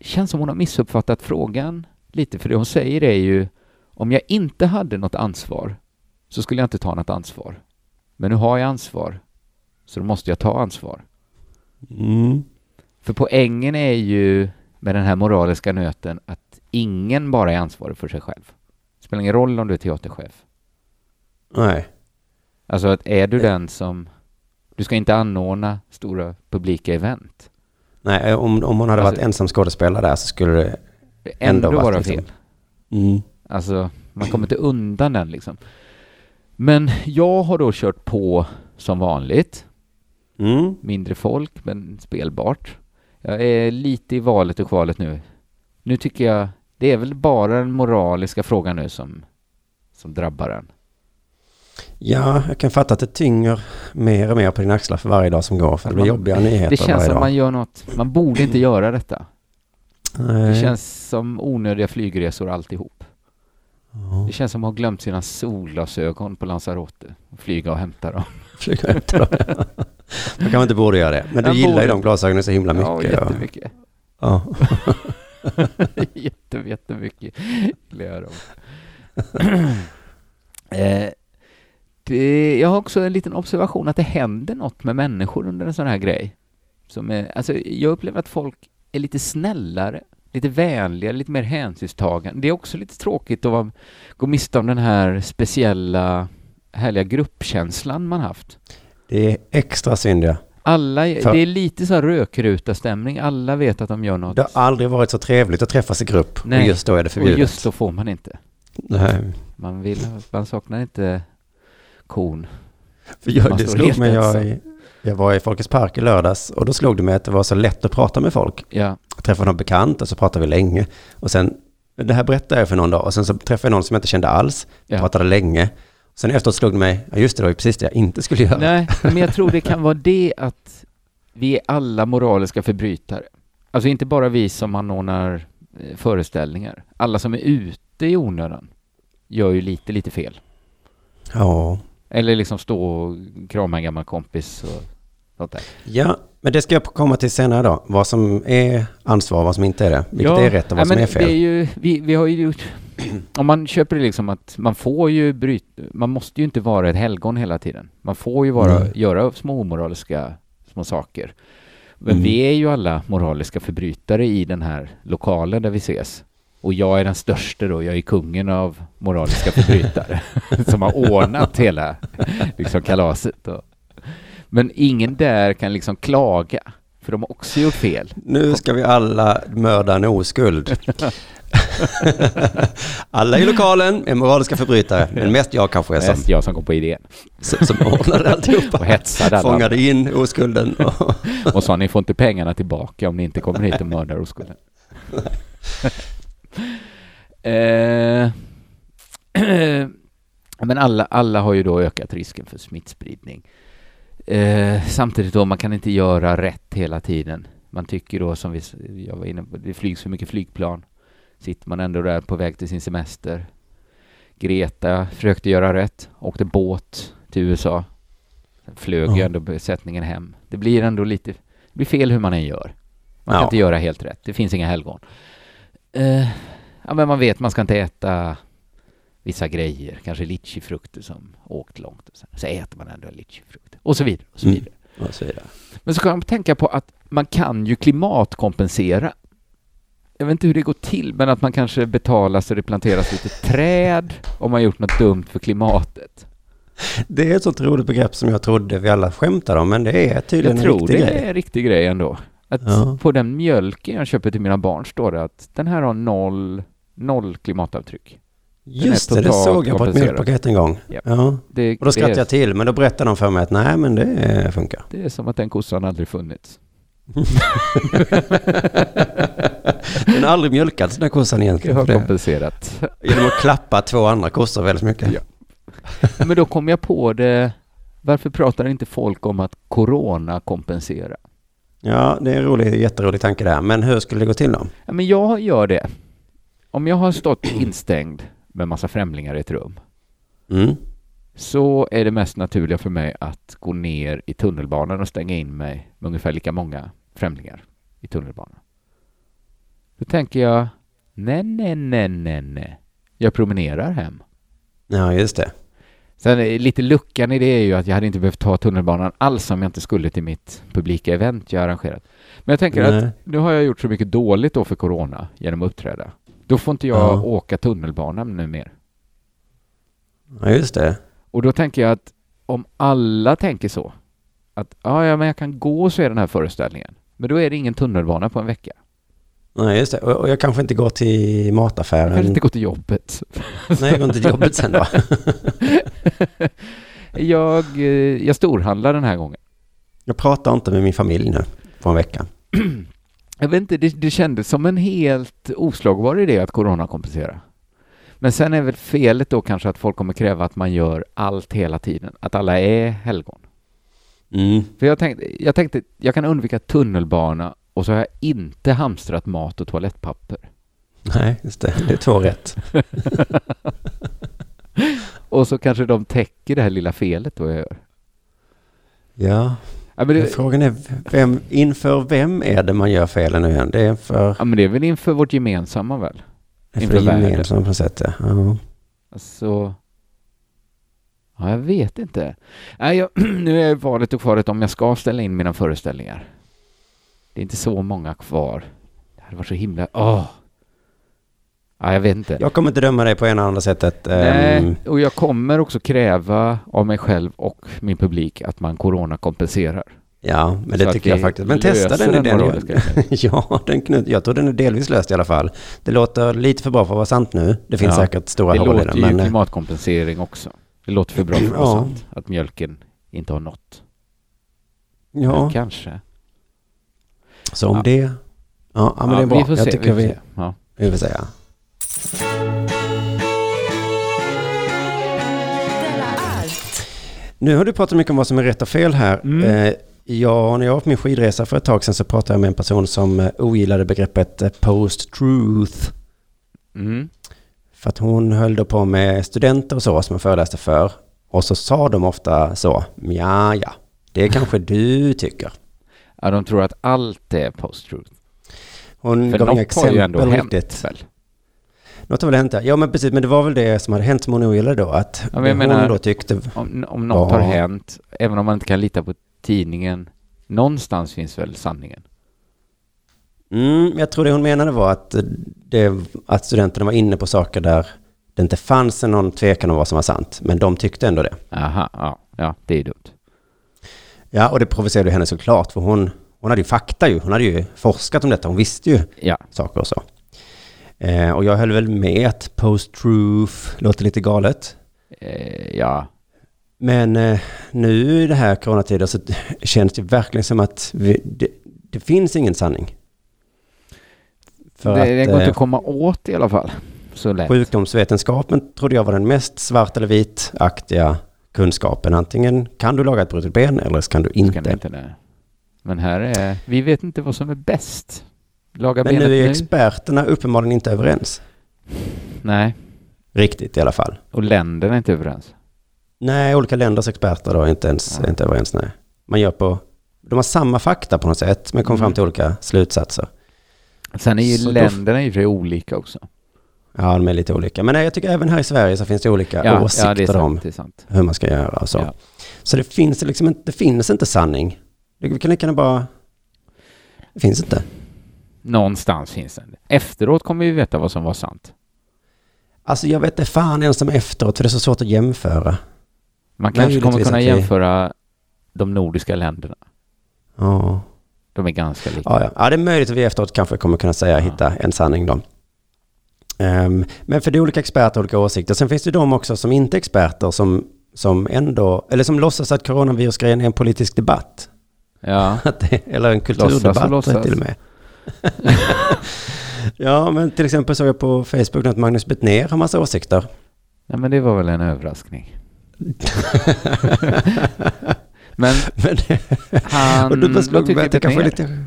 känns som hon har missuppfattat frågan lite, för det hon säger är ju om jag inte hade något ansvar så skulle jag inte ta något ansvar. Men nu har jag ansvar, så då måste jag ta ansvar. Mm. För poängen är ju med den här moraliska nöten att ingen bara är ansvarig för sig själv. Det spelar ingen roll om du är teaterchef. Nej. Alltså att är du den som... Du ska inte anordna stora publika event. Nej, om, om hon hade Alltså- varit ensam skådespelare där så skulle det... Ändå, Ändå vara liksom- fel. Mm. Alltså, man kommer inte undan den liksom. Men jag har då kört på som vanligt. Mm. Mindre folk, men spelbart. Jag är lite i valet och kvalet nu. Nu tycker jag, det är väl bara den moraliska frågan nu som, som drabbar en. Ja, jag kan fatta att det tynger mer och mer på dina axlar för varje dag som går. För det blir Man- jobbiga nyheter Det känns varje som dag. man gör något, man borde inte göra detta. Det Nej. känns som onödiga flygresor alltihop. Ja. Det känns som att ha glömt sina solglasögon på Lanzarote och flyga och hämta dem. (laughs) Flyga efter dem. Man kanske inte borde göra det. Men du Jag gillar ju borde. de glasögonen så himla Ja, mycket. Ja, jättemycket. ja. (laughs) Jätte, jättemycket gillar jag dem. (clears throat) eh, det, jag har också en liten observation att det händer något med människor under en sån här grej. Som är, alltså, jag upplever att folk är lite snällare, lite vänligare, lite mer hänsynstagande. Det är också lite tråkigt att vara, gå miste om den här speciella härliga gruppkänslan man haft. Det är extra synd ja. Alla, För- det är lite så här rökruta-stämning. Alla vet att de gör något. Det har aldrig varit så trevligt att träffas i grupp. Nej. Och just då är det och förbjudet. just så får man inte. Nej. Man, vill, man saknar inte kon. För jag, det slog mig, jag, jag var i Folkets Park i lördags och då slog det mig att det var så lätt att prata med folk. Ja, Jag träffade någon bekant och så pratade vi länge. Och sen, det här berättade jag för någon dag och sen så träffade jag någon som jag inte kände alls. ja. Pratade länge. Sen efteråt slog det mig, ja just det, det var ju precis det jag inte skulle göra. Nej, men jag tror det kan (laughs) vara det att vi är alla moraliska förbrytare. Alltså inte bara vi som anordnar eh, föreställningar. Alla som är ute i onödan gör ju lite, lite fel. Ja. Eller liksom stå och krama en gammal kompis och sånt där. ja, men det ska jag komma till senare då. Vad som är ansvar vad som inte är det. Vilket är rätt och vad ja, som är fel. Det är ju, vi, vi har ju gjort, (clears throat) om man köper det liksom att man får ju bryta, man måste ju inte vara ett helgon hela tiden. Man får ju vara, göra små omoraliska små saker. Men Mm. vi är ju alla moraliska förbrytare i den här lokalen där vi ses. Och jag är den största då, jag är kungen av moraliska förbrytare (laughs) som har ordnat hela liksom, kalaset. Och. Men ingen där kan liksom klaga, för de har också gjort fel. Nu ska vi alla mörda en oskuld. (laughs) alla i lokalen är moraliska förbrytare, men mest jag kanske är som, Mest jag som kom på idén. som, som ordnade alltihopa. Och hetsade alla. Fångade in oskulden. Och, Och sa ni får inte pengarna tillbaka om ni inte kommer hit och mördar oskulden. Eh, (clears throat) men alla, alla har ju då ökat risken för smittspridning. Eh, samtidigt då, man kan inte göra rätt hela tiden. Man tycker då, som vi, jag var inne på, det flygs för mycket flygplan. Sitter man ändå där på väg till sin semester. Greta försökte göra rätt, åkte båt till USA. Sen flög ju Ja. ändå besättningen hem. Det blir ändå lite, det blir fel hur man än gör. Man kan Ja. inte göra helt rätt. Det finns inga helgon. Eh, ja, men man vet man ska inte äta vissa grejer, kanske litchifrukter som åkt långt. Och så, så äter man ändå litchifrukter. Och så vidare. Och så Mm. vidare. och så vidare. Men så kan man tänka på att man kan ju klimatkompensera. Jag vet inte hur det går till, men att man kanske betalar så det planteras lite träd om man gjort något dumt för klimatet. Det är ett sånt roligt begrepp som jag trodde vi alla skämtade om, men det är tydligen Jag en tror riktig det grej. är en riktig grej ändå. Att Ja. på den mjölken jag köper till mina barn står det att den här har noll, noll klimatavtryck. Just är det, det såg jag på ett mjölkpaket en gång. Ja. Ja. Det, Och då skrattade jag till, men då berättade de för mig att nej, men det funkar. det är som att den kossan aldrig funnits. (laughs) Den har aldrig mjölkats den här kossan egentligen. har för det- kompenserat. Genom att klappa två andra kossor väldigt mycket. Ja. Men då kom jag på det, varför pratar inte folk om att corona kompensera? Ja, det är en rolig, jätterolig tanke där. Men hur skulle det gå till då? Ja, men jag gör det. Om jag har stått (clears throat) instängd med massa främlingar i ett rum Mm. så är det mest naturliga för mig att gå ner i tunnelbanan och stänga in mig med ungefär lika många främlingar i tunnelbanan. Då tänker jag, nej, nej, nej, nej, nej. Jag promenerar hem. Ja, just det. Sen är lite luckan i det är ju att jag hade inte behövt ta tunnelbanan alls om jag inte skulle till mitt publika event jag arrangerat. Men jag tänker att Nej. nu har jag gjort så mycket dåligt då för corona genom att uppträda. Då får inte jag Ja. åka tunnelbana nu mer. Ja, just det. Och då tänker jag att om alla tänker så, att ja, ja, men jag kan gå och se den här föreställningen, men då är det ingen tunnelbana på en vecka. Nej, just det. Och jag kanske inte går till Jag mataffären. kan inte gå till jobbet. Nej, jag går inte till jobbet sen då. (laughs) (laughs) jag, eh, jag storhandlar den här gången. Jag pratar inte med min familj nu på en vecka. Jag vet inte, det, det kändes som en helt oslagbar idé att coronakompensera. Men sen är väl felet då kanske att folk kommer kräva att man gör allt hela tiden, att alla är helgon. Mm. För jag tänkte, jag tänkte, jag kan undvika tunnelbana och så har jag inte hamstrat mat och toalettpapper. Nej, just det. Det är två rätt. (laughs) (laughs) Och så kanske de täcker det här lilla felet då jag gör. Ja, Ja men det, frågan är vem, inför vem är det man gör felen nu igen? Det är för, ja, men det är väl inför vårt gemensamma väl? för inför det gemensamma på något sätt. Ja. Ja. Alltså... Ja, jag vet inte. Nej, jag, (clears throat) nu är valet och kvaret om jag ska ställa in mina föreställningar. Det är inte så många kvar. Det hade varit så himla... Åh! Ja, jag vet inte. Jag kommer inte döma dig på ena eller andra sättet. Nej, Ehm, och jag kommer också kräva av mig själv och min publik att man coronakompenserar. ja, men Så det att tycker jag faktiskt. Men testa den den idén. grejen. (laughs) ja, den knut, jag tror den är delvis löst i alla fall. Det låter lite för bra för att vara sant nu. Det finns Ja, säkert stora Det hål i låter den. ju Men, eh, klimatkompensering också. Det låter för bra för att vara Ja. sant. Att mjölken inte har nått. ja, Men kanske. så om Ja. det... Ja, men det är bra. Vi får jag se. tycker vi får vi, se. Ja. vi får säga. Nu har du pratat mycket om vad som är rätt och fel här. Mm. Eh, ja, när jag var på min skidresa för ett tag sedan så pratade jag med en person som eh, ogillade begreppet eh, post-truth. Mm. För att hon höll då på med studenter och så som jag föreläste för. Och så sa de ofta så, ja, ja, det kanske (laughs) du tycker. ja, de tror att allt är post-truth. Hon För gav inga exempel hänt riktigt. väl? Något har väl hänt, ja. ja. men precis, men det var väl det som hade hänt som hon ogillade då. Att Ja, det menar- hon då tyckte... Om, om något Ja. har hänt, även om man inte kan lita på tidningen, någonstans finns väl sanningen? Mm, jag tror det hon menade var att, det, att studenterna var inne på saker där det inte fanns någon tvekan om vad som var sant. Men de tyckte ändå det. Aha, ja, ja, det är dumt. Ja, och det provocerade henne såklart. För hon, hon hade ju fakta ju. Hon hade ju forskat om detta. Hon visste ju Ja, saker och så. Eh, och jag höll väl med att post-truth låter lite galet. eh, ja, Men eh, nu i det här coronatider så (laughs) känns det verkligen som att vi, det, det finns ingen sanning. För det, att det går inte eh, att komma åt i alla fall. Så lätt. sjukdomsvetenskapen trodde jag var den mest svart eller vitaktiga kunskapen. Antingen kan du laga ett brutet ben eller så kan du inte. det inte det. Men här är, vi vet inte vad som är bäst. Laga Men nu är nu? experterna uppenbarligen inte överens. Nej, Riktigt i alla fall. och länderna är inte överens. Nej, olika länders experter då är inte ens Ja. är inte överens. Nej. Man gör på... De har samma fakta på något sätt, men kommer Mm. fram till olika slutsatser. Sen är ju Så länderna i och för sig olika också. Ja, de är lite olika. Men nej, jag tycker även här i Sverige så finns det olika Ja, åsikter ja om sant. Sant. hur man ska göra och så. Ja. Så det finns liksom inte, det finns inte sanning. Vi kan lika bara... Det finns inte. Någonstans finns den. Efteråt kommer vi veta vad som var sant. Alltså jag vet inte fan ens om efteråt, för det är så svårt att jämföra. Man kanske kommer kunna vi- jämföra de nordiska länderna. Ja. De är ganska lika. Ja, ja. ja, det är möjligt att vi efteråt kanske kommer kunna säga, Ja. hitta en sanning då. Ehm, men för det är olika experter och olika åsikter. Sen finns det de också som inte är experter som, som ändå, eller som låtsas att coronavirusgrejen är en politisk debatt. Ja. (laughs) Eller en Låtsas kulturdebatt och låtsas. till och med. (laughs) ja, men till exempel såg jag på Facebook att Magnus Bettner har massa åsikter. Nej, men det var väl en överraskning. (laughs) Men (laughs) men han... och slog vad mig att det tycker kanske lite...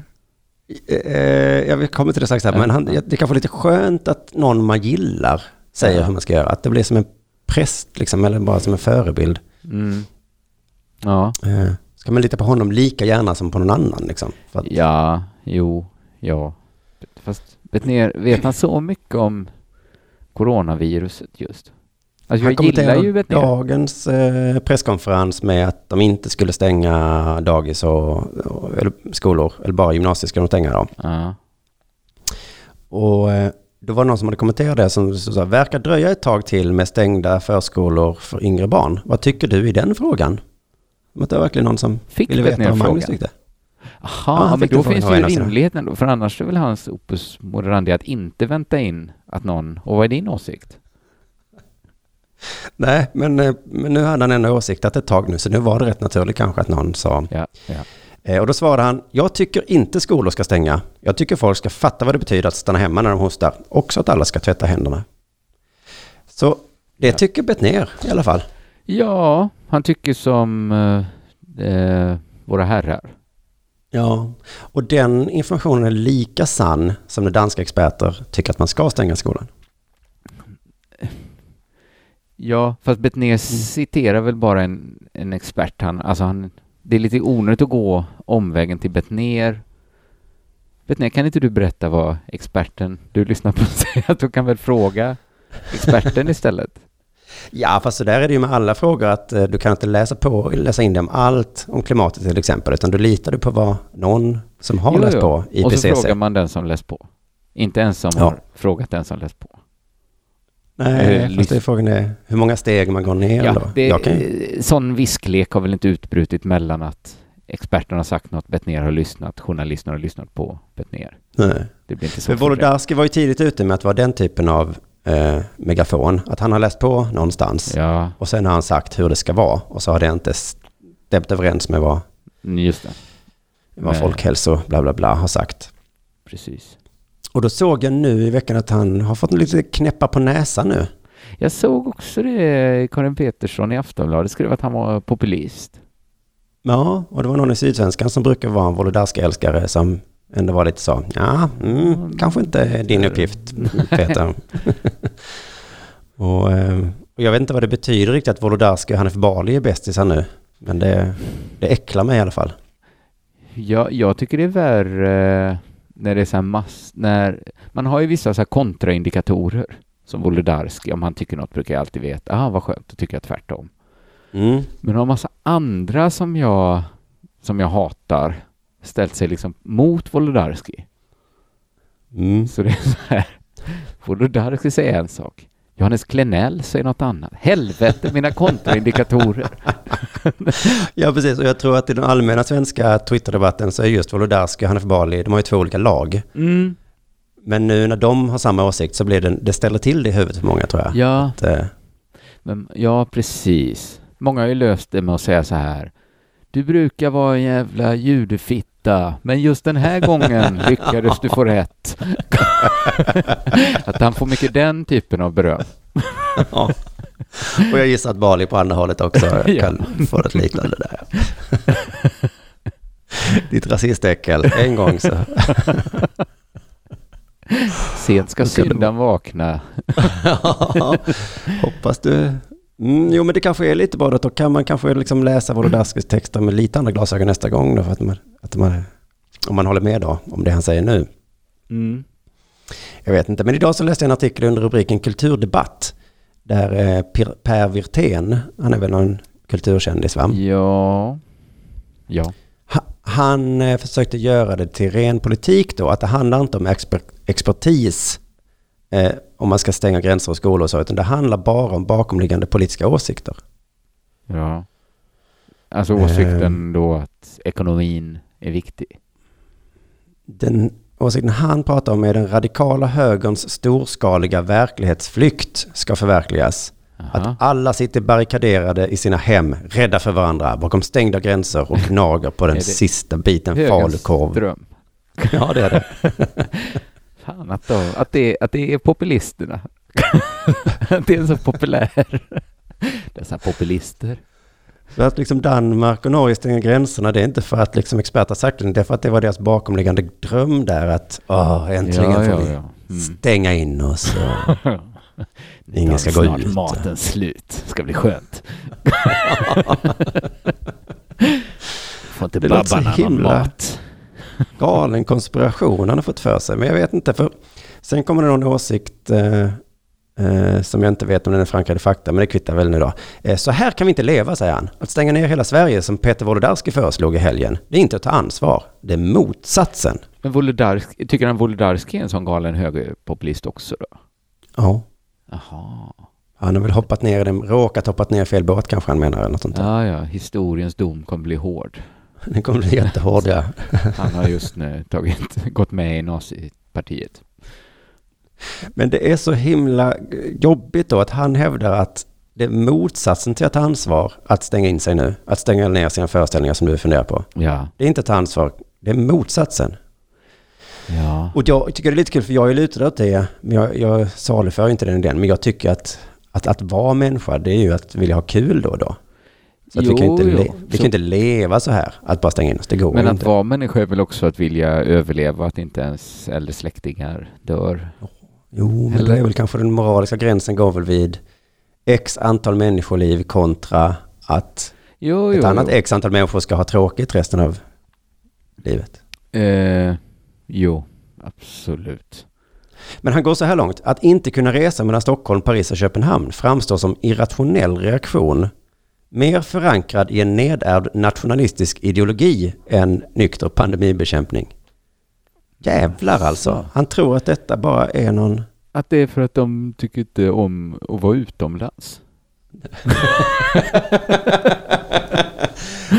Eh, jag kommer till det strax här, Ja. men han, det kanske är lite skönt att någon man gillar säger Ja. hur man ska göra. Att det blir som en präst liksom, eller bara som en förebild. Mm. Ja. Eh, ska man lita på honom lika gärna som på någon annan liksom? Att, Ja, jo, ja. Fast Bettner, vet han så mycket om coronaviruset just? Alltså jag gillar ju Bettner. dagens eh, presskonferens med att de inte skulle stänga dagis och, och eller skolor, eller bara gymnasiet skulle de stänga då. Ja. Och eh, då var det någon som hade kommenterat det som sa, verkar dröja ett tag till med stängda förskolor för yngre barn. Vad tycker du i den frågan? Att det var verkligen någon som Fick ville veta vad Magnus tyckte. Jaha, Ja, men då finns det ju rimligheten då, för annars är väl hans opus moderandi att inte vänta in att någon, och vad är din åsikt? Nej, men, eh, men nu hade han ändå åsiktat ett tag nu, så nu var det rätt naturligt kanske att någon sa. Ja, ja. Eh, och då svarade han, jag tycker inte skolor ska stänga. Jag tycker folk ska fatta vad det betyder att stanna hemma när de hostar. Också att alla ska tvätta händerna. Så det Ja. tycker Bettner i alla fall. ja han tycker som eh, eh, våra herrar. Ja, och den informationen är lika sann som när danska experter tycker att man ska stänga skolan. Ja, fast Bettner citerar väl bara en, en expert. Han, alltså han, det är lite onödigt att gå omvägen till Bettner. Bettner, kan inte du berätta vad experten du lyssnar på säger? Att du kan väl fråga experten (laughs) istället? Ja, fast så där är det ju med alla frågor att eh, du kan inte läsa, på, läsa in om allt om klimatet till exempel, utan du litar du på vad någon som har Jo, läst jo. på Och så IPCC. frågar man den som läst på. Inte ens som Ja. har frågat den som läst på. Nej, Eh, fast det är frågan är hur många steg man går ner Ja, då. det, Jag kan Sån visklek har väl inte utbrutit mellan att experterna har sagt något, Bettner har lyssnat, journalisterna har lyssnat på Bettner. nej. Det blir inte så. För Wolodarski var ju tidigt ute med att vara den typen av eh, megafon. Att han har läst på någonstans. Ja, Och sen har han sagt hur det ska vara. Och så har det inte stämt överens med vad, just det. vad folkhälso bla bla bla har sagt. Precis. Och då såg jag nu i veckan att han har fått lite knäppa på näsan nu. Jag såg också det, Karin Petersson i Aftonbladet skrev att han var populist. Ja, och det var någon i Sydsvenskan som brukar vara en Wolodarski-älskare som ändå var lite så, ja, mm, kanske inte din uppgift, Peter. (laughs) och, eh, och jag vet inte vad det betyder riktigt att Wolodarski och Hanif Bali är bästisar nu. Men det, det äcklar mig i alla fall. Ja, jag tycker det är värre när det är så här mass... När, man har ju vissa så här kontraindikatorer. Som Wolodarski, om han tycker något brukar jag alltid veta. Ah, vad skönt, då tycker jag tvärtom. Mm. Men har massa andra som jag, som jag hatar ställt sig liksom mot Wolodarski. Mm. Så det är så här. Wolodarski säger en sak. Johannes Klenell säger något annat. Helvete, mina kontraindikatorer. (laughs) Ja, precis. Och jag tror att i den allmänna svenska Twitterdebatten så är just Wolodarski och Hanif Bali, de har ju två olika lag. Mm. Men nu när de har samma åsikt så blir det, det ställer till det i huvudet för många tror jag. Ja, Att, eh, men, ja, precis. Många har ju löst det med att säga så här. Du brukar vara en jävla judefitta, men just den här gången (laughs) lyckades du få rätt. (laughs) att han får mycket den typen av beröm. ja. Och jag gissar att Bali på andra hållet också (laughs) Ja. kan få ett liknande där. Ditt rasistäckel, en gång så. Sent ska syndan vakna. Hoppas du. Mm, jo men det kanske är lite bra då kan man kanske liksom läsa Wolodarskis texter med lite andra glasögon nästa gång då för att man, att man, om man håller med då om det han säger nu. Mm. Jag vet inte, men idag så läste jag en artikel under rubriken Kulturdebatt. Där eh, Per- Per Wirtén, han är väl någon kulturkändis va? Ja. Ja. Ha- Han eh, försökte göra det till ren politik då, att det handlar inte om exper expertis eh, om man ska stänga gränser och skolor och så, utan det handlar bara om bakomliggande politiska åsikter. Ja. Alltså åsikten då att ekonomin är viktig. Den åsikten han pratar om är den radikala högerns storskaliga verklighetsflykt ska förverkligas. Aha. Att alla sitter barrikaderade i sina hem, rädda för varandra, bakom stängda gränser och (laughs) gnager på den sista biten falukorv. dröm. Ja, det är det. (laughs) Fan att, då, att, det, att det är populisterna. att (laughs) det är så populär. Dessa populister. För att liksom Danmark och Norge stänger gränserna, det är inte för att liksom experter har sagt det, det är för att det var deras bakomliggande dröm där att åh, äntligen Ja, får ja, vi ja. Mm. stänga in oss. (laughs) Ingen ska gå snart ut. maten slut. Ska bli skönt. (laughs) Får inte Det babbarna någon mat. Galen konspiration han har fått för sig. Men jag vet inte, för sen kommer det någon åsikt eh, eh, som jag inte vet om den är förankrad i fakta, men det kvittar väl nu då. Eh, så här kan vi inte leva, säger han. Att stänga ner hela Sverige som Peter Wolodarski föreslog i helgen, det är inte att ta ansvar. Det är motsatsen. Men Wolodarski, tycker han Wolodarski är en sån galen högerpopulist också då? Ja. Jaha. Han har väl hoppat ner i den, råkat hoppat ner i fel båt kanske han menar, eller något sånt. Ja, ja. Historiens dom kommer bli hård. Den kommer bli jättehård, ja. Han har just nu tagit, gått med i nazipartiet. Men det är så himla jobbigt då att han hävdar att det är motsatsen till att ta ansvar att stänga in sig nu. Att stänga ner sina föreställningar som du funderar på. Ja. Det är inte att ta ansvar, det är motsatsen. Ja. Och jag tycker det är lite kul för jag är lutad åt det, men jag, jag saluför inte den idén. Men jag tycker att, att att vara människa, det är ju att vilja ha kul då och då. Så att vi kan, Jo, inte, le, jo. vi kan inte leva så här, att bara stänga in oss. Det går Men ju att inte. vara människa är väl också att vilja överleva, att inte ens äldre släktingar dör. Jo, men Eller- det är väl kanske den moraliska gränsen går väl vid x antal människoliv kontra att Jo, ett jo, annat jo. x antal människor ska ha tråkigt resten av livet. Eh, jo, absolut. Men han går så här långt. Att inte kunna resa mellan Stockholm, Paris och Köpenhamn framstår som irrationell reaktion. Mer förankrad i en nedärvd nationalistisk ideologi än nykter pandemibekämpning. Jävlar alltså. Han tror att detta bara är någon Att det är för att de tycker inte om att vara utomlands. (laughs)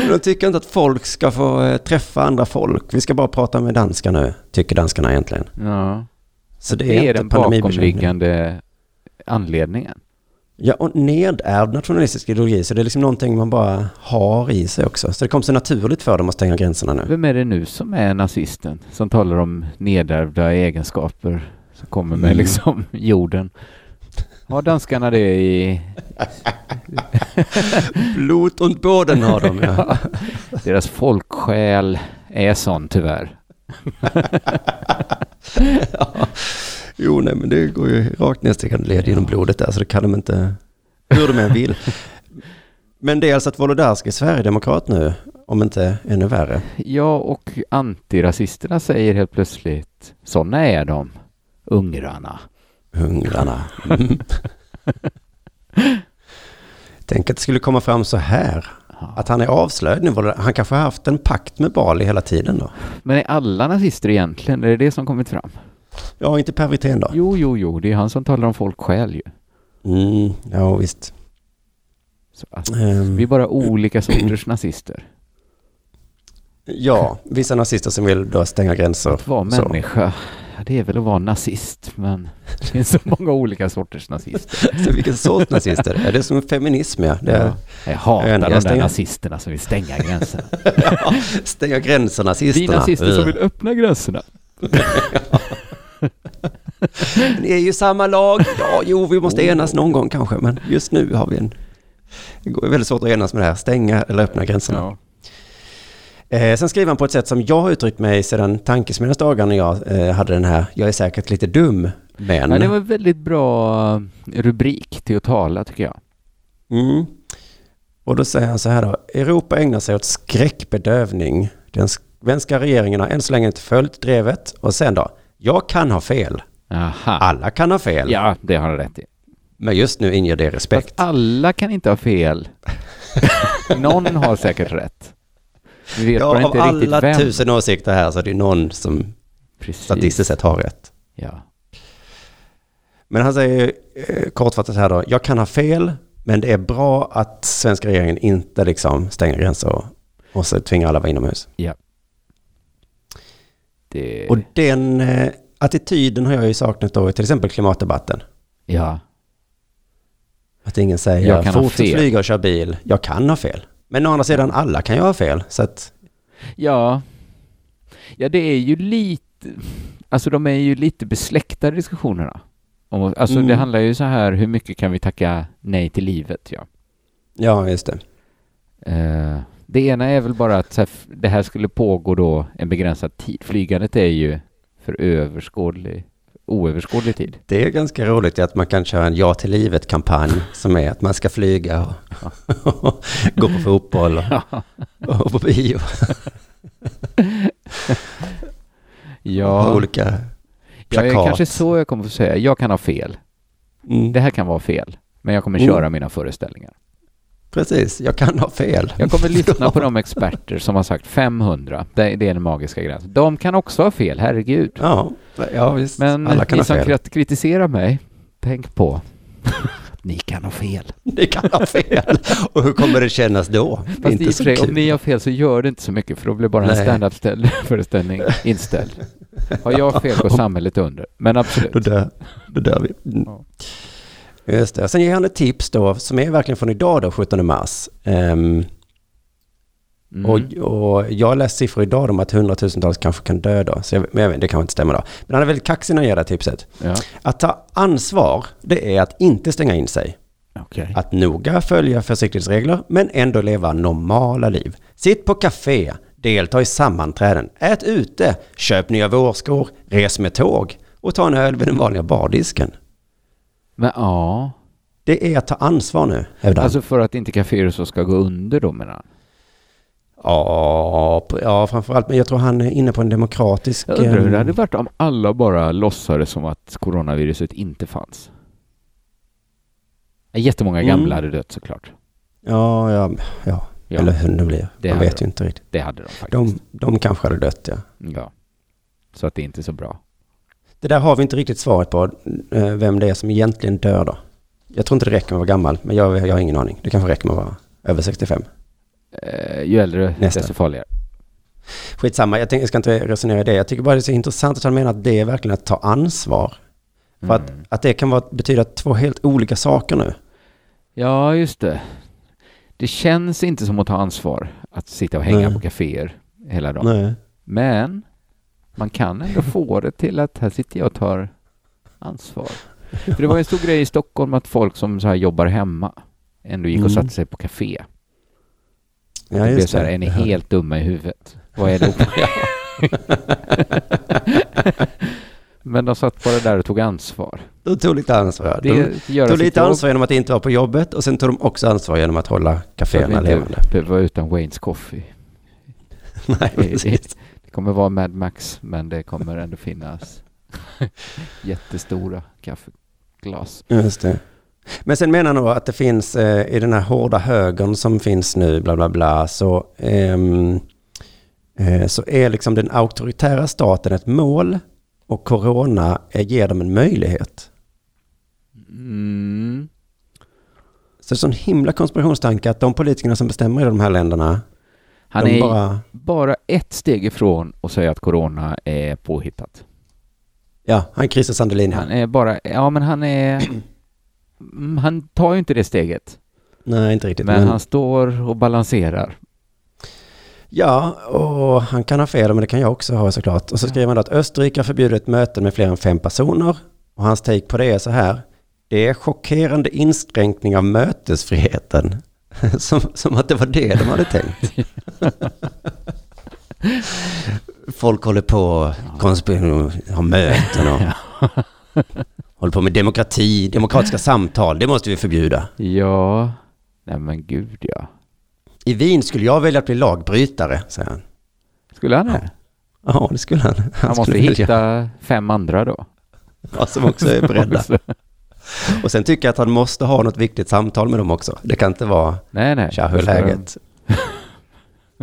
De tycker inte att folk ska få eh, träffa andra folk. Vi ska bara prata med danskar nu, tycker danskarna egentligen. Ja. Så det, Det, är, är den bakomliggande anledningen. Ja, och nedärvd nationalistisk ideologi, så det är liksom någonting man bara har i sig också. Så det kom så naturligt för dem att stänga gränserna nu. Vem är det nu som är nazisten? Som talar om nedärvda egenskaper som kommer med Mm. liksom (laughs) jorden. Har danskarna det i (laughs) Blot och båden har de, ja. (laughs) deras folksjäl är sån tyvärr. ja. Jo, nej, men det går ju rakt nedstigande led genom blodet där, så det kan de inte, hur de än vill. Men det är alltså att Wolodarski är sverigedemokrat nu, om inte ännu värre. Ja, och antirasisterna säger helt plötsligt såna är de, ungrarna. Hungrarna. Mm. Tänk att det skulle komma fram så här. Att han är avslöjad nu. Han kanske har haft en pakt med Bali hela tiden då. Men är alla nazister egentligen? Är det det som kommit fram? Ja, inte Per Wirtén då. Jo, jo, jo, det är han som talar om folksjäl ju. Mm, ja, visst. Så att Ehm, vi är bara olika sorters nazister. ja, vissa nazister som vill då stänga gränser. Att vara människa, ja, det är väl att vara nazist, men det finns så många olika sorters nazister. (laughs) Så vilken sorts nazister? Är det som feminism, ja? Det är, Ja. Jag hatar Jag de stänger- där nazisterna som vill stänga gränserna. (laughs) ja, stänga gränser, Vi nazisterna. nazister som vill öppna gränserna. (laughs) Ni är ju samma lag. Ja, jo, vi måste enas någon gång kanske, men just nu har vi en... Det går väldigt svårt att enas med det här, stänga eller öppna gränserna. Ja. Eh, sen skriver han på ett sätt som jag har uttryckt mig sedan tankesmedjans dagar när jag eh, hade den här, jag är säkert lite dum, men... Ja, det var en väldigt bra rubrik till att tala, tycker jag. Mm. Och då säger han så här då, Europa ägnar sig åt skräckbedövning. Den svenska regeringen har än så länge inte följt drevet. Och sen då, jag kan ha fel. Aha. Alla kan ha fel. Ja, det har han rätt i. Men just nu inger det Fast respekt. alla kan inte ha fel. (laughs) Någon har säkert rätt. Vi vet Ja, bara av inte riktigt alla vem. tusen åsikter här så är det någon som Precis. statistiskt sett har rätt. Ja. Men han säger eh, kortfattat här då, jag kan ha fel, men det är bra att svenska regeringen inte liksom stänger gränser och, och så tvingar alla vara inomhus. Det... Och den eh, attityden har jag ju saknat då i till exempel klimatdebatten. ja. Att ingen säger Jag kan ha fortsätt fel." flyga och köra bil. Jag kan ha fel. Men å andra sidan, alla kan ju ha fel. Så att, Ja. Ja, det är ju lite... Alltså de är ju lite besläktade diskussionerna. Om, alltså Mm. det handlar ju så här, hur mycket kan vi tacka nej till livet? Ja. ja, just det. Eh, det ena är väl bara att så här, det här skulle pågå då en begränsad tid. Flygandet är ju för överskådlig, oöverskådlig tid. Det är ganska roligt att man kan köra en Ja till livet-kampanj som är att man ska flyga och (laughs) gå på fotboll och, och på bio. Och Ja, olika ja det är plakat. kanske så jag kommer att säga. Jag kan ha fel. Mm, Det här kan vara fel. Men jag kommer Mm. köra mina föreställningar. Precis, jag kan ha fel. Jag kommer lyssna på (laughs) de experter som har sagt 500. Det, är den magiska gränsen. De kan också ha fel, herregud. Ja, ja visst. Men Alla kan ni som fel. krit- kritiserar mig, tänk på att (laughs) ni kan ha fel. Ni kan ha fel. Och hur kommer det kännas då? Fast inte så kul. om ni har fel så gör det inte så mycket för då blir bara en Nej. stand-up-föreställning inställd. Har jag fel går (laughs) samhället under. Men Då absolut. dör, då dör vi. Mm. Ja. Just det. Sen ger han ett tips då, som är verkligen från idag då, 17 mars. Ehm, Mm. och, och jag har läst siffror idag om att hundratusentals kanske kan dö då. Så jag, men jag vet, det kanske inte stämmer då. Men han är väldigt kaxig när han ger det här tipset. Ja, Att ta ansvar, det är att inte stänga in sig. okej. Att noga följa försiktighetsregler, men ändå leva normala liv. Sitt på café, delta i sammanträden, ät ute, köp nya vårskor, res med tåg och ta en öl vid den vanliga bardisken. Men ja, Det är att ta ansvar nu, hävdar alltså för att inte kaféer så ska gå under då menar han. Ja, ja, framförallt. Men jag tror han är inne på en demokratisk... Jag undrar hur det ehm, hade varit om alla bara låtsades som att coronaviruset inte fanns. Jättemånga Mm. gamla hade dött såklart. Ja, ja, ja. Ja, Eller hur det blir. Det Man vet ju inte riktigt. det hade de faktiskt. De, de kanske hade dött, ja. Ja. Så att det är inte är så bra. Det där har vi inte riktigt svaret på, eh, vem det är som egentligen dör då. Jag tror inte det räcker med att vara gammal, men jag, jag har ingen aning. Det kanske räcker med att vara över 65. Eh, ju äldre, Nästa. desto farligare. Skitsamma, jag, tänker, jag ska inte resonera i det. Jag tycker bara det är så intressant att han menar att det är verkligen att ta ansvar. För att, Mm. att det kan vara, betyda två helt olika saker nu. Ja, just det. Det känns inte som att ta ansvar att sitta och hänga Nej. på kaféer hela dagen. Nej. Men man kan ändå få det till att här sitter jag och tar ansvar. För det var en stor grej i Stockholm att folk som så här jobbar hemma ändå gick och Mm. satte sig på café. Ja, det blev så här, det. är ni helt dumma i huvudet? Vad är det? (laughs) Men de satt bara där och tog ansvar. De tog lite ansvar. Det De tog lite ansvar genom att inte vara på jobbet och sen tog de också ansvar genom att hålla kaféerna levande. behöver vara utan Waynes Coffee. (laughs) Nej, Det, precis. Kommer vara Mad Max, men det kommer ändå finnas (laughs) jättestora kaffeglas. Just det. Men sen menar han då att det finns eh, i den här hårda högern som finns nu, bla bla bla, så, ehm, eh, så är liksom den auktoritära staten ett mål och corona ger dem en möjlighet. Mm. Så det är en sån himla konspirationstanke att de politikerna som bestämmer i de här länderna, Han är bara, bara ett steg ifrån att säga att corona är påhittat. ja, han Christer Sandelin, Han är bara, ja men han är, (clears throat) han tar ju inte det steget. nej inte riktigt, Men men, han står och balanserar. ja, och han kan ha fel, men det kan jag också ha såklart. Och så skriver han då att Österrike har förbjudit möten med fler än fem personer, och hans take på det är så här, det är chockerande inskränkning av mötesfriheten. (laughs) Som, som att det var det de hade tänkt. (laughs) Folk håller på konspiration, har möten och (laughs) håller på med demokrati, demokratiska samtal. Det måste vi förbjuda. Ja, nej men gud ja. I Wien skulle jag välja att bli lagbrytare, säger han. Skulle han det? Ja, det skulle han. Han måste skulle välja. hitta fem andra då. Ja, som också är beredda. Och sen tycker jag att han måste ha något viktigt samtal med dem också. Det kan inte vara nej, nej. Tja, hur Ska de- läget? (laughs)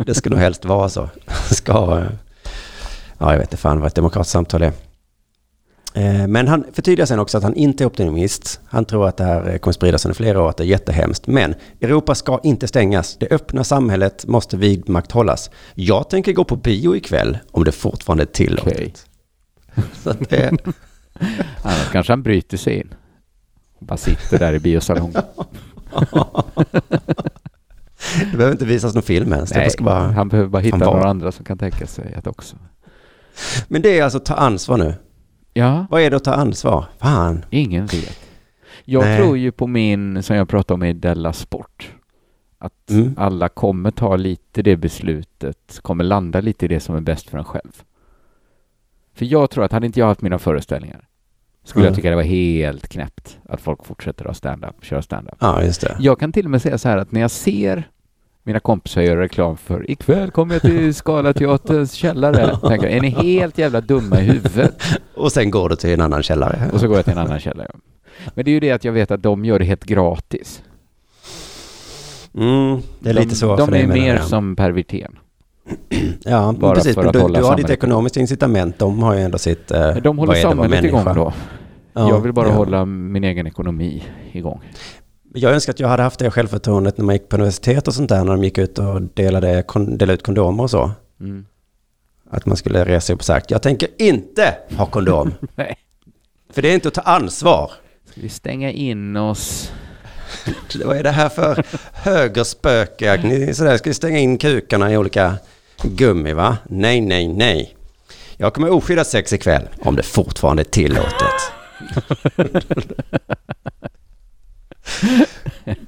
Det ska nog helst vara så. (laughs) Ska, ja, jag vet inte fan vad ett demokratiskt samtal är. Eh, Men han förtydligar sen också att han inte är optimist. Han tror att det här eh, kommer spridas under flera år, att det är jättehemskt. Men Europa ska inte stängas. Det öppna samhället måste vidmakthållas. Jag tänker gå på bio ikväll om det fortfarande är tillåtet. Okej. (laughs) Så det, Annars kanske han bryter sig in. Bara sitter där i biosalongen. (laughs) det behöver inte visas någon film ens. Ska bara... han behöver bara hitta några andra som kan tänka sig att också. Men det är alltså ta ansvar nu. Ja, Vad är det att ta ansvar? Fan. ingen vet. Jag Nej. tror ju på min, som jag pratade om i Della Sport, att Mm. alla kommer ta lite det beslutet, kommer landa lite i det som är bäst för en själv. För jag tror att hade inte jag haft mina föreställningar skulle Mm. jag tycka det var helt knäppt att folk fortsätter att stand-up, köra stand-up. Ja, just det. Jag kan till och med säga så här att när jag ser mina kompisar göra reklam för ikväll kommer jag till (laughs) Scalateaterns källare. Tänker, är ni helt jävla dumma i huvudet? Och sen går du till en annan källare. Och så går jag till en annan källare. Men det är ju det att jag vet att de gör det helt gratis. Mm, det är de, lite så De är mer som Per Wirtén. (clears throat) Ja, bara precis. för Men att du, hålla du har ditt ekonomiska incitament. De har ju ändå sitt... Eh, De håller samhället igång då. Ja, jag vill bara ja. hålla min egen ekonomi igång. Jag önskar att jag hade haft det självförtroendet när man gick på universitet och sånt där. När de gick ut och delade, kon, delade ut kondomer och så. Mm. Att man skulle resa sig upp och sagt, jag tänker inte ha kondom. (laughs) Nej. för det är inte att ta ansvar. Ska vi stänga in oss? (laughs) Vad är det här för högerspöke? Ni sådär, ska vi stänga in kukarna i olika gummi va? Nej, nej, nej. Jag kommer oskydda sex ikväll om det fortfarande är tillåtet.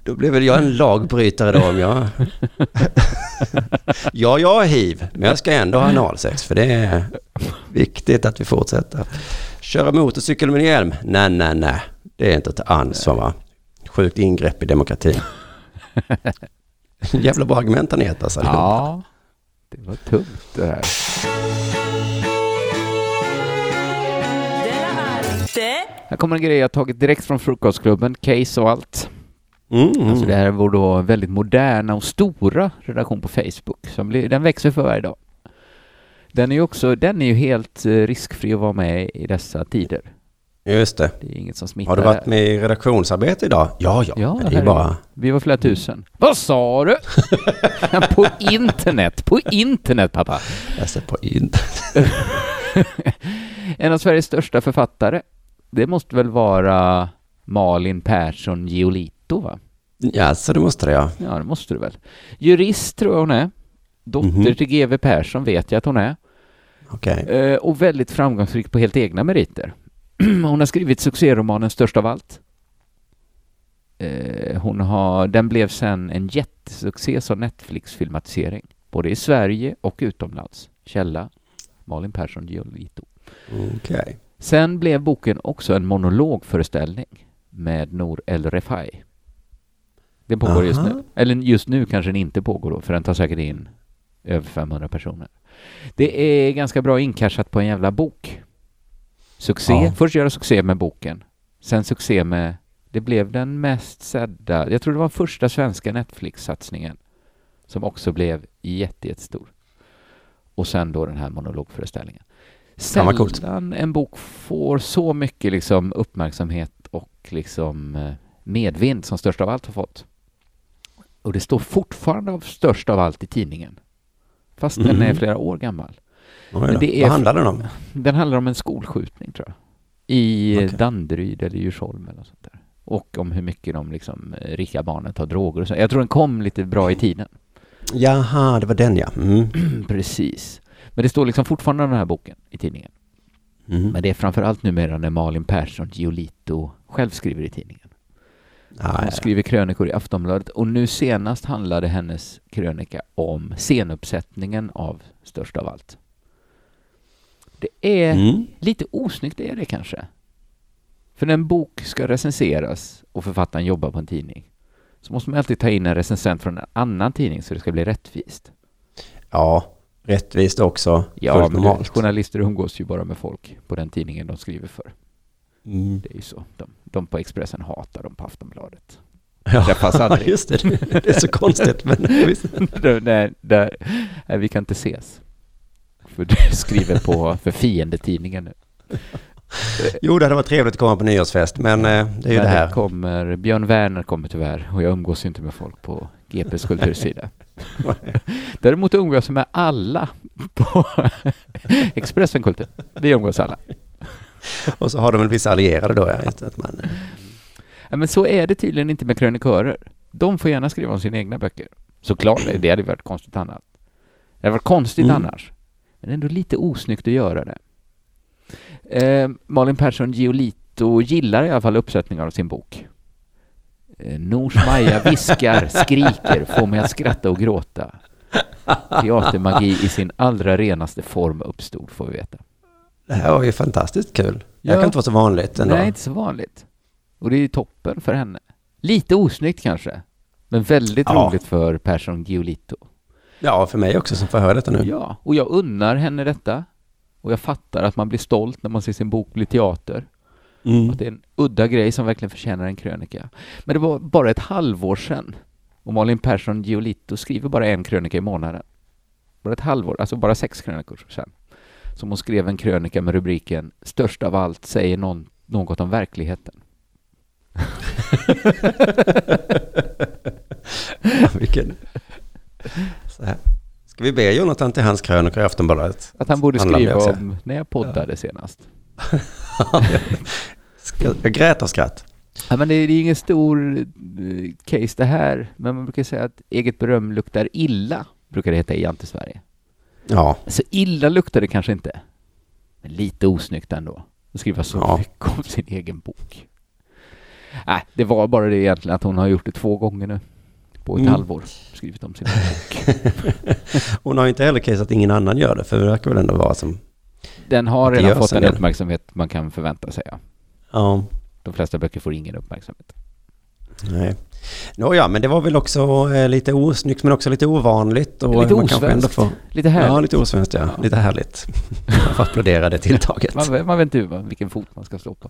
Då blir väl jag en lagbrytare då om jag... ja, jag har hiv, men jag ska ändå ha analsex för det är viktigt att vi fortsätter. Köra motorcykel med hjälm? Nej, nej, nej. Det är inte att ta ansvar va? Sjukt ingrepp i demokratin. Jävla bra argument han heter alltså. Ja, det var tungt det här. Här kommer en grej jag tagit direkt från Frukostklubben, case och allt. Mm. Alltså det här är vår då väldigt moderna och stora redaktion på Facebook. Som blir, den växer för varje dag. Den är ju också, den är ju helt eh, riskfri att vara med i dessa tider. Just det. Det är inget som smittar. Har du varit med i redaktionsarbete idag? Ja, ja. Ja, det är bara... Vi var flera tusen. Vad sa du? (laughs) på internet, på internet pappa. Ser på in. (laughs) en av Sveriges största författare. Det måste väl vara Malin Persson Giolito va? Ja, så det måste det ja. Ja, det måste du väl. Jurist tror jag hon är. Dotter Mhm. till GW Persson vet jag att hon är. Okej. Eh, och väldigt framgångsrik på helt egna meriter. (clears throat) hon har skrivit succéromanen Störst av allt. Eh, hon har, den blev sen en jättesuccé som Netflix-filmatisering. Både i Sverige och utomlands. Källa Malin Persson Giolito. Okej. Sen blev boken också en monologföreställning med Nour El Refai. Den pågår just Aha. nu. Eller just nu kanske den inte pågår då, för den tar säkert in över 500 personer. Det är ganska bra inkashat på en jävla bok. Succé. Ja. Först göra succé med boken. Sen succé med... Det blev den mest sedda... Jag tror det var första svenska Netflix-satsningen. Som också blev jätte, jättestor. Och sen då den här monologföreställningen. Sällan en bok får så mycket liksom uppmärksamhet och liksom eh, medvind som Störst av allt har fått. Och det står fortfarande av Störst av allt i tidningen. Fast den är Mhm. flera år gammal. Men det är- Vad handlar den om? Den handlar om en skolskjutning tror jag. I Okej. Danderyd eller Djursholm eller sånt där. Och om hur mycket de liksom, eh, rika barnen tar droger och så. Jag tror den kom lite bra i tiden. Jaha, det var den ja. Mm. (clears throat) Precis. Men det står liksom fortfarande den här boken i tidningen. Mm. Men det är framförallt numera när Malin Persson Giolito själv skriver i tidningen. Ah, Hon skriver krönikor i Aftonbladet och nu senast handlade hennes krönika om scenuppsättningen av Störst av allt. Det är Mm. lite osnyggt, är det kanske. För när en bok ska recenseras och författaren jobbar på en tidning så måste man alltid ta in en recensent från en annan tidning så det ska bli rättvist. Ja, rättvist också. Ja, men normalt. journalister umgås ju bara med folk på den tidningen de skriver för. Mm. Det är ju så. De, de på Expressen hatar dem på Aftonbladet. Ja, Träffas (laughs) aldrig. just det. Det är så konstigt. Men (laughs) där, där, vi kan inte ses. För du (laughs) skriver på för fiendetidningen nu. Jo, det hade varit trevligt att komma på nyårsfest, men eh, det är ju det här. kommer, Björn Werner kommer tyvärr och jag umgås ju inte med folk på GPs kultursida. (laughs) Däremot umgås jag med alla på (laughs) Expressen Kultur. Vi umgås alla. Och så har de väl vissa allierade då, ja. Att man, Ja, men så är det tydligen inte med krönikörer. De får gärna skriva om sina egna böcker. Såklart, det hade varit konstigt annat. Det hade varit konstigt Mm. annars. Men ändå lite osnyggt att göra det. Eh, Malin Persson Giolito gillar i alla fall uppsättningar av sin bok. Eh, Nors Maja viskar, (laughs) skriker, får mig att skratta och gråta. Teatermagi i sin allra renaste form uppstod, får vi veta. det här var ju fantastiskt kul. Det Ja. kan inte vara så vanligt ändå. Nej, inte så vanligt. Och det är ju toppen för henne. Lite osnyggt kanske, men väldigt Ja. roligt för Persson Giolito. Ja, för mig också som får höra detta nu. Ja, och jag unnar henne detta. Och jag fattar att man blir stolt när man ser sin bok bli teater. Mm. Att det är en udda grej som verkligen förtjänar en krönika. Men det var bara ett halvår sedan. Och Malin Persson Giolito skriver bara en krönika i månaden. Bara ett halvår, alltså bara sex krönikor sedan. Som hon skrev en krönika med rubriken Störst av allt säger någon, något om verkligheten. (laughs) Vilken... Så här. Ska vi be Jonathan till hans krönikor i Aftonbladet? Att han borde skriva om när jag poddade senast. (laughs) Ska- Jag grät av skratt. Ja, men det är, det är ingen stor eh, case det här, men man brukar säga att eget beröm luktar illa, brukar det heta i Jante-Sverige. Ja, Så illa luktar det kanske inte, men lite osnyggt ändå. Att skriva så Ja. mycket om sin egen bok. Nej, det var bara det egentligen att hon har gjort det två gånger nu. På ett Mm. halvår. Skrivit om sin bok. (laughs) hon har ju inte heller case att ingen annan gör det, för det verkar väl ändå vara som... Den har redan fått en den del. uppmärksamhet man kan förvänta sig. Ja. Ja, De flesta böcker får ingen uppmärksamhet. nej. Nåja, men det var väl också eh, lite osnyggt men också lite ovanligt. Och Lite osvenskt. får... Lite härligt. Ja, lite osvenskt ja. Ja. Lite härligt. (laughs) Man får applådera det tilltaget. Man, man vet inte vilken fot man ska stå på.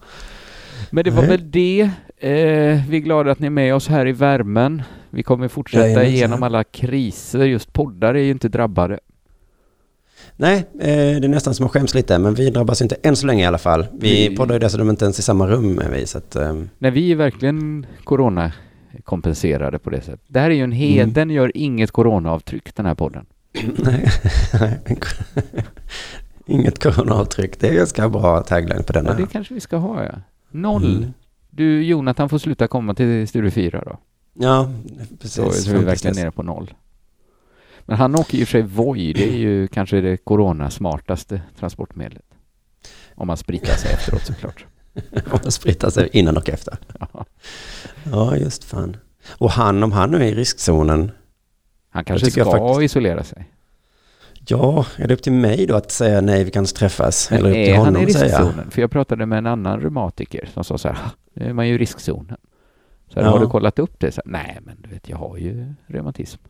Men det var Nej. väl det. Eh, vi är glada att ni är med oss här i värmen. Vi kommer fortsätta Jajamensan. igenom alla kriser. Just poddar är ju inte drabbade. Nej, eh, det är nästan som att skäms lite, men vi drabbas inte än så länge i alla fall. Vi Vi- poddar ju dessutom inte ens i samma rum med vi, så att... ehm, Nej, vi är verkligen coronakompenserade på det sättet. Det här är ju en hed, Mm. den gör inget coronaavtryck, den här podden. Nej, (laughs) (laughs) inget coronaavtryck. Det är ganska bra tagline på den Ja, det kanske vi ska ha, ja. Noll. Mm. Du, Jonathan får sluta komma till Studio 4 då. Ja, precis. Så, så är vi verkligen nere på noll. Men han åker ju i och för sig Voi, det är ju (clears throat) kanske det coronasmartaste transportmedlet. Om man spritar sig efteråt såklart. (laughs) Om man spritar sig innan och efter. (laughs) Ja. Ja, just fan. Och han, om han nu är i riskzonen, Han kanske ska faktiskt- isolera sig. Ja, är det upp till mig då att säga nej, vi kan inte träffas? Men Eller upp till är han honom i att säga? För jag pratade med en annan reumatiker som sa så här, "Ah, nu är man ju i riskzonen. Så här, Ja. har du kollat upp det? Så här, Nej, men du vet, jag har ju reumatism.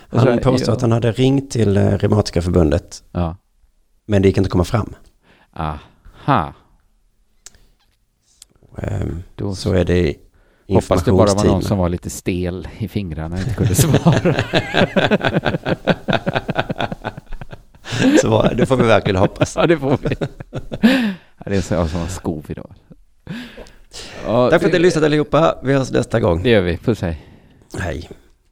Och så Han här, påstår ja. att han hade ringt till eh, Reumatikerförbundet, Ja. men det gick inte att komma fram. Aha. Ehm, Då Så är det i hoppas det bara var någon som var lite stel i fingrarna och inte kunde svara. (laughs) (laughs) (laughs) Så det får vi verkligen hoppas. ja, det får vi. (laughs) ja, det är så som en skov idag. Ja, Tack för att ni lyssnade allihopa. Vi hörs nästa gång. Det gör vi. Puss hej. Hej.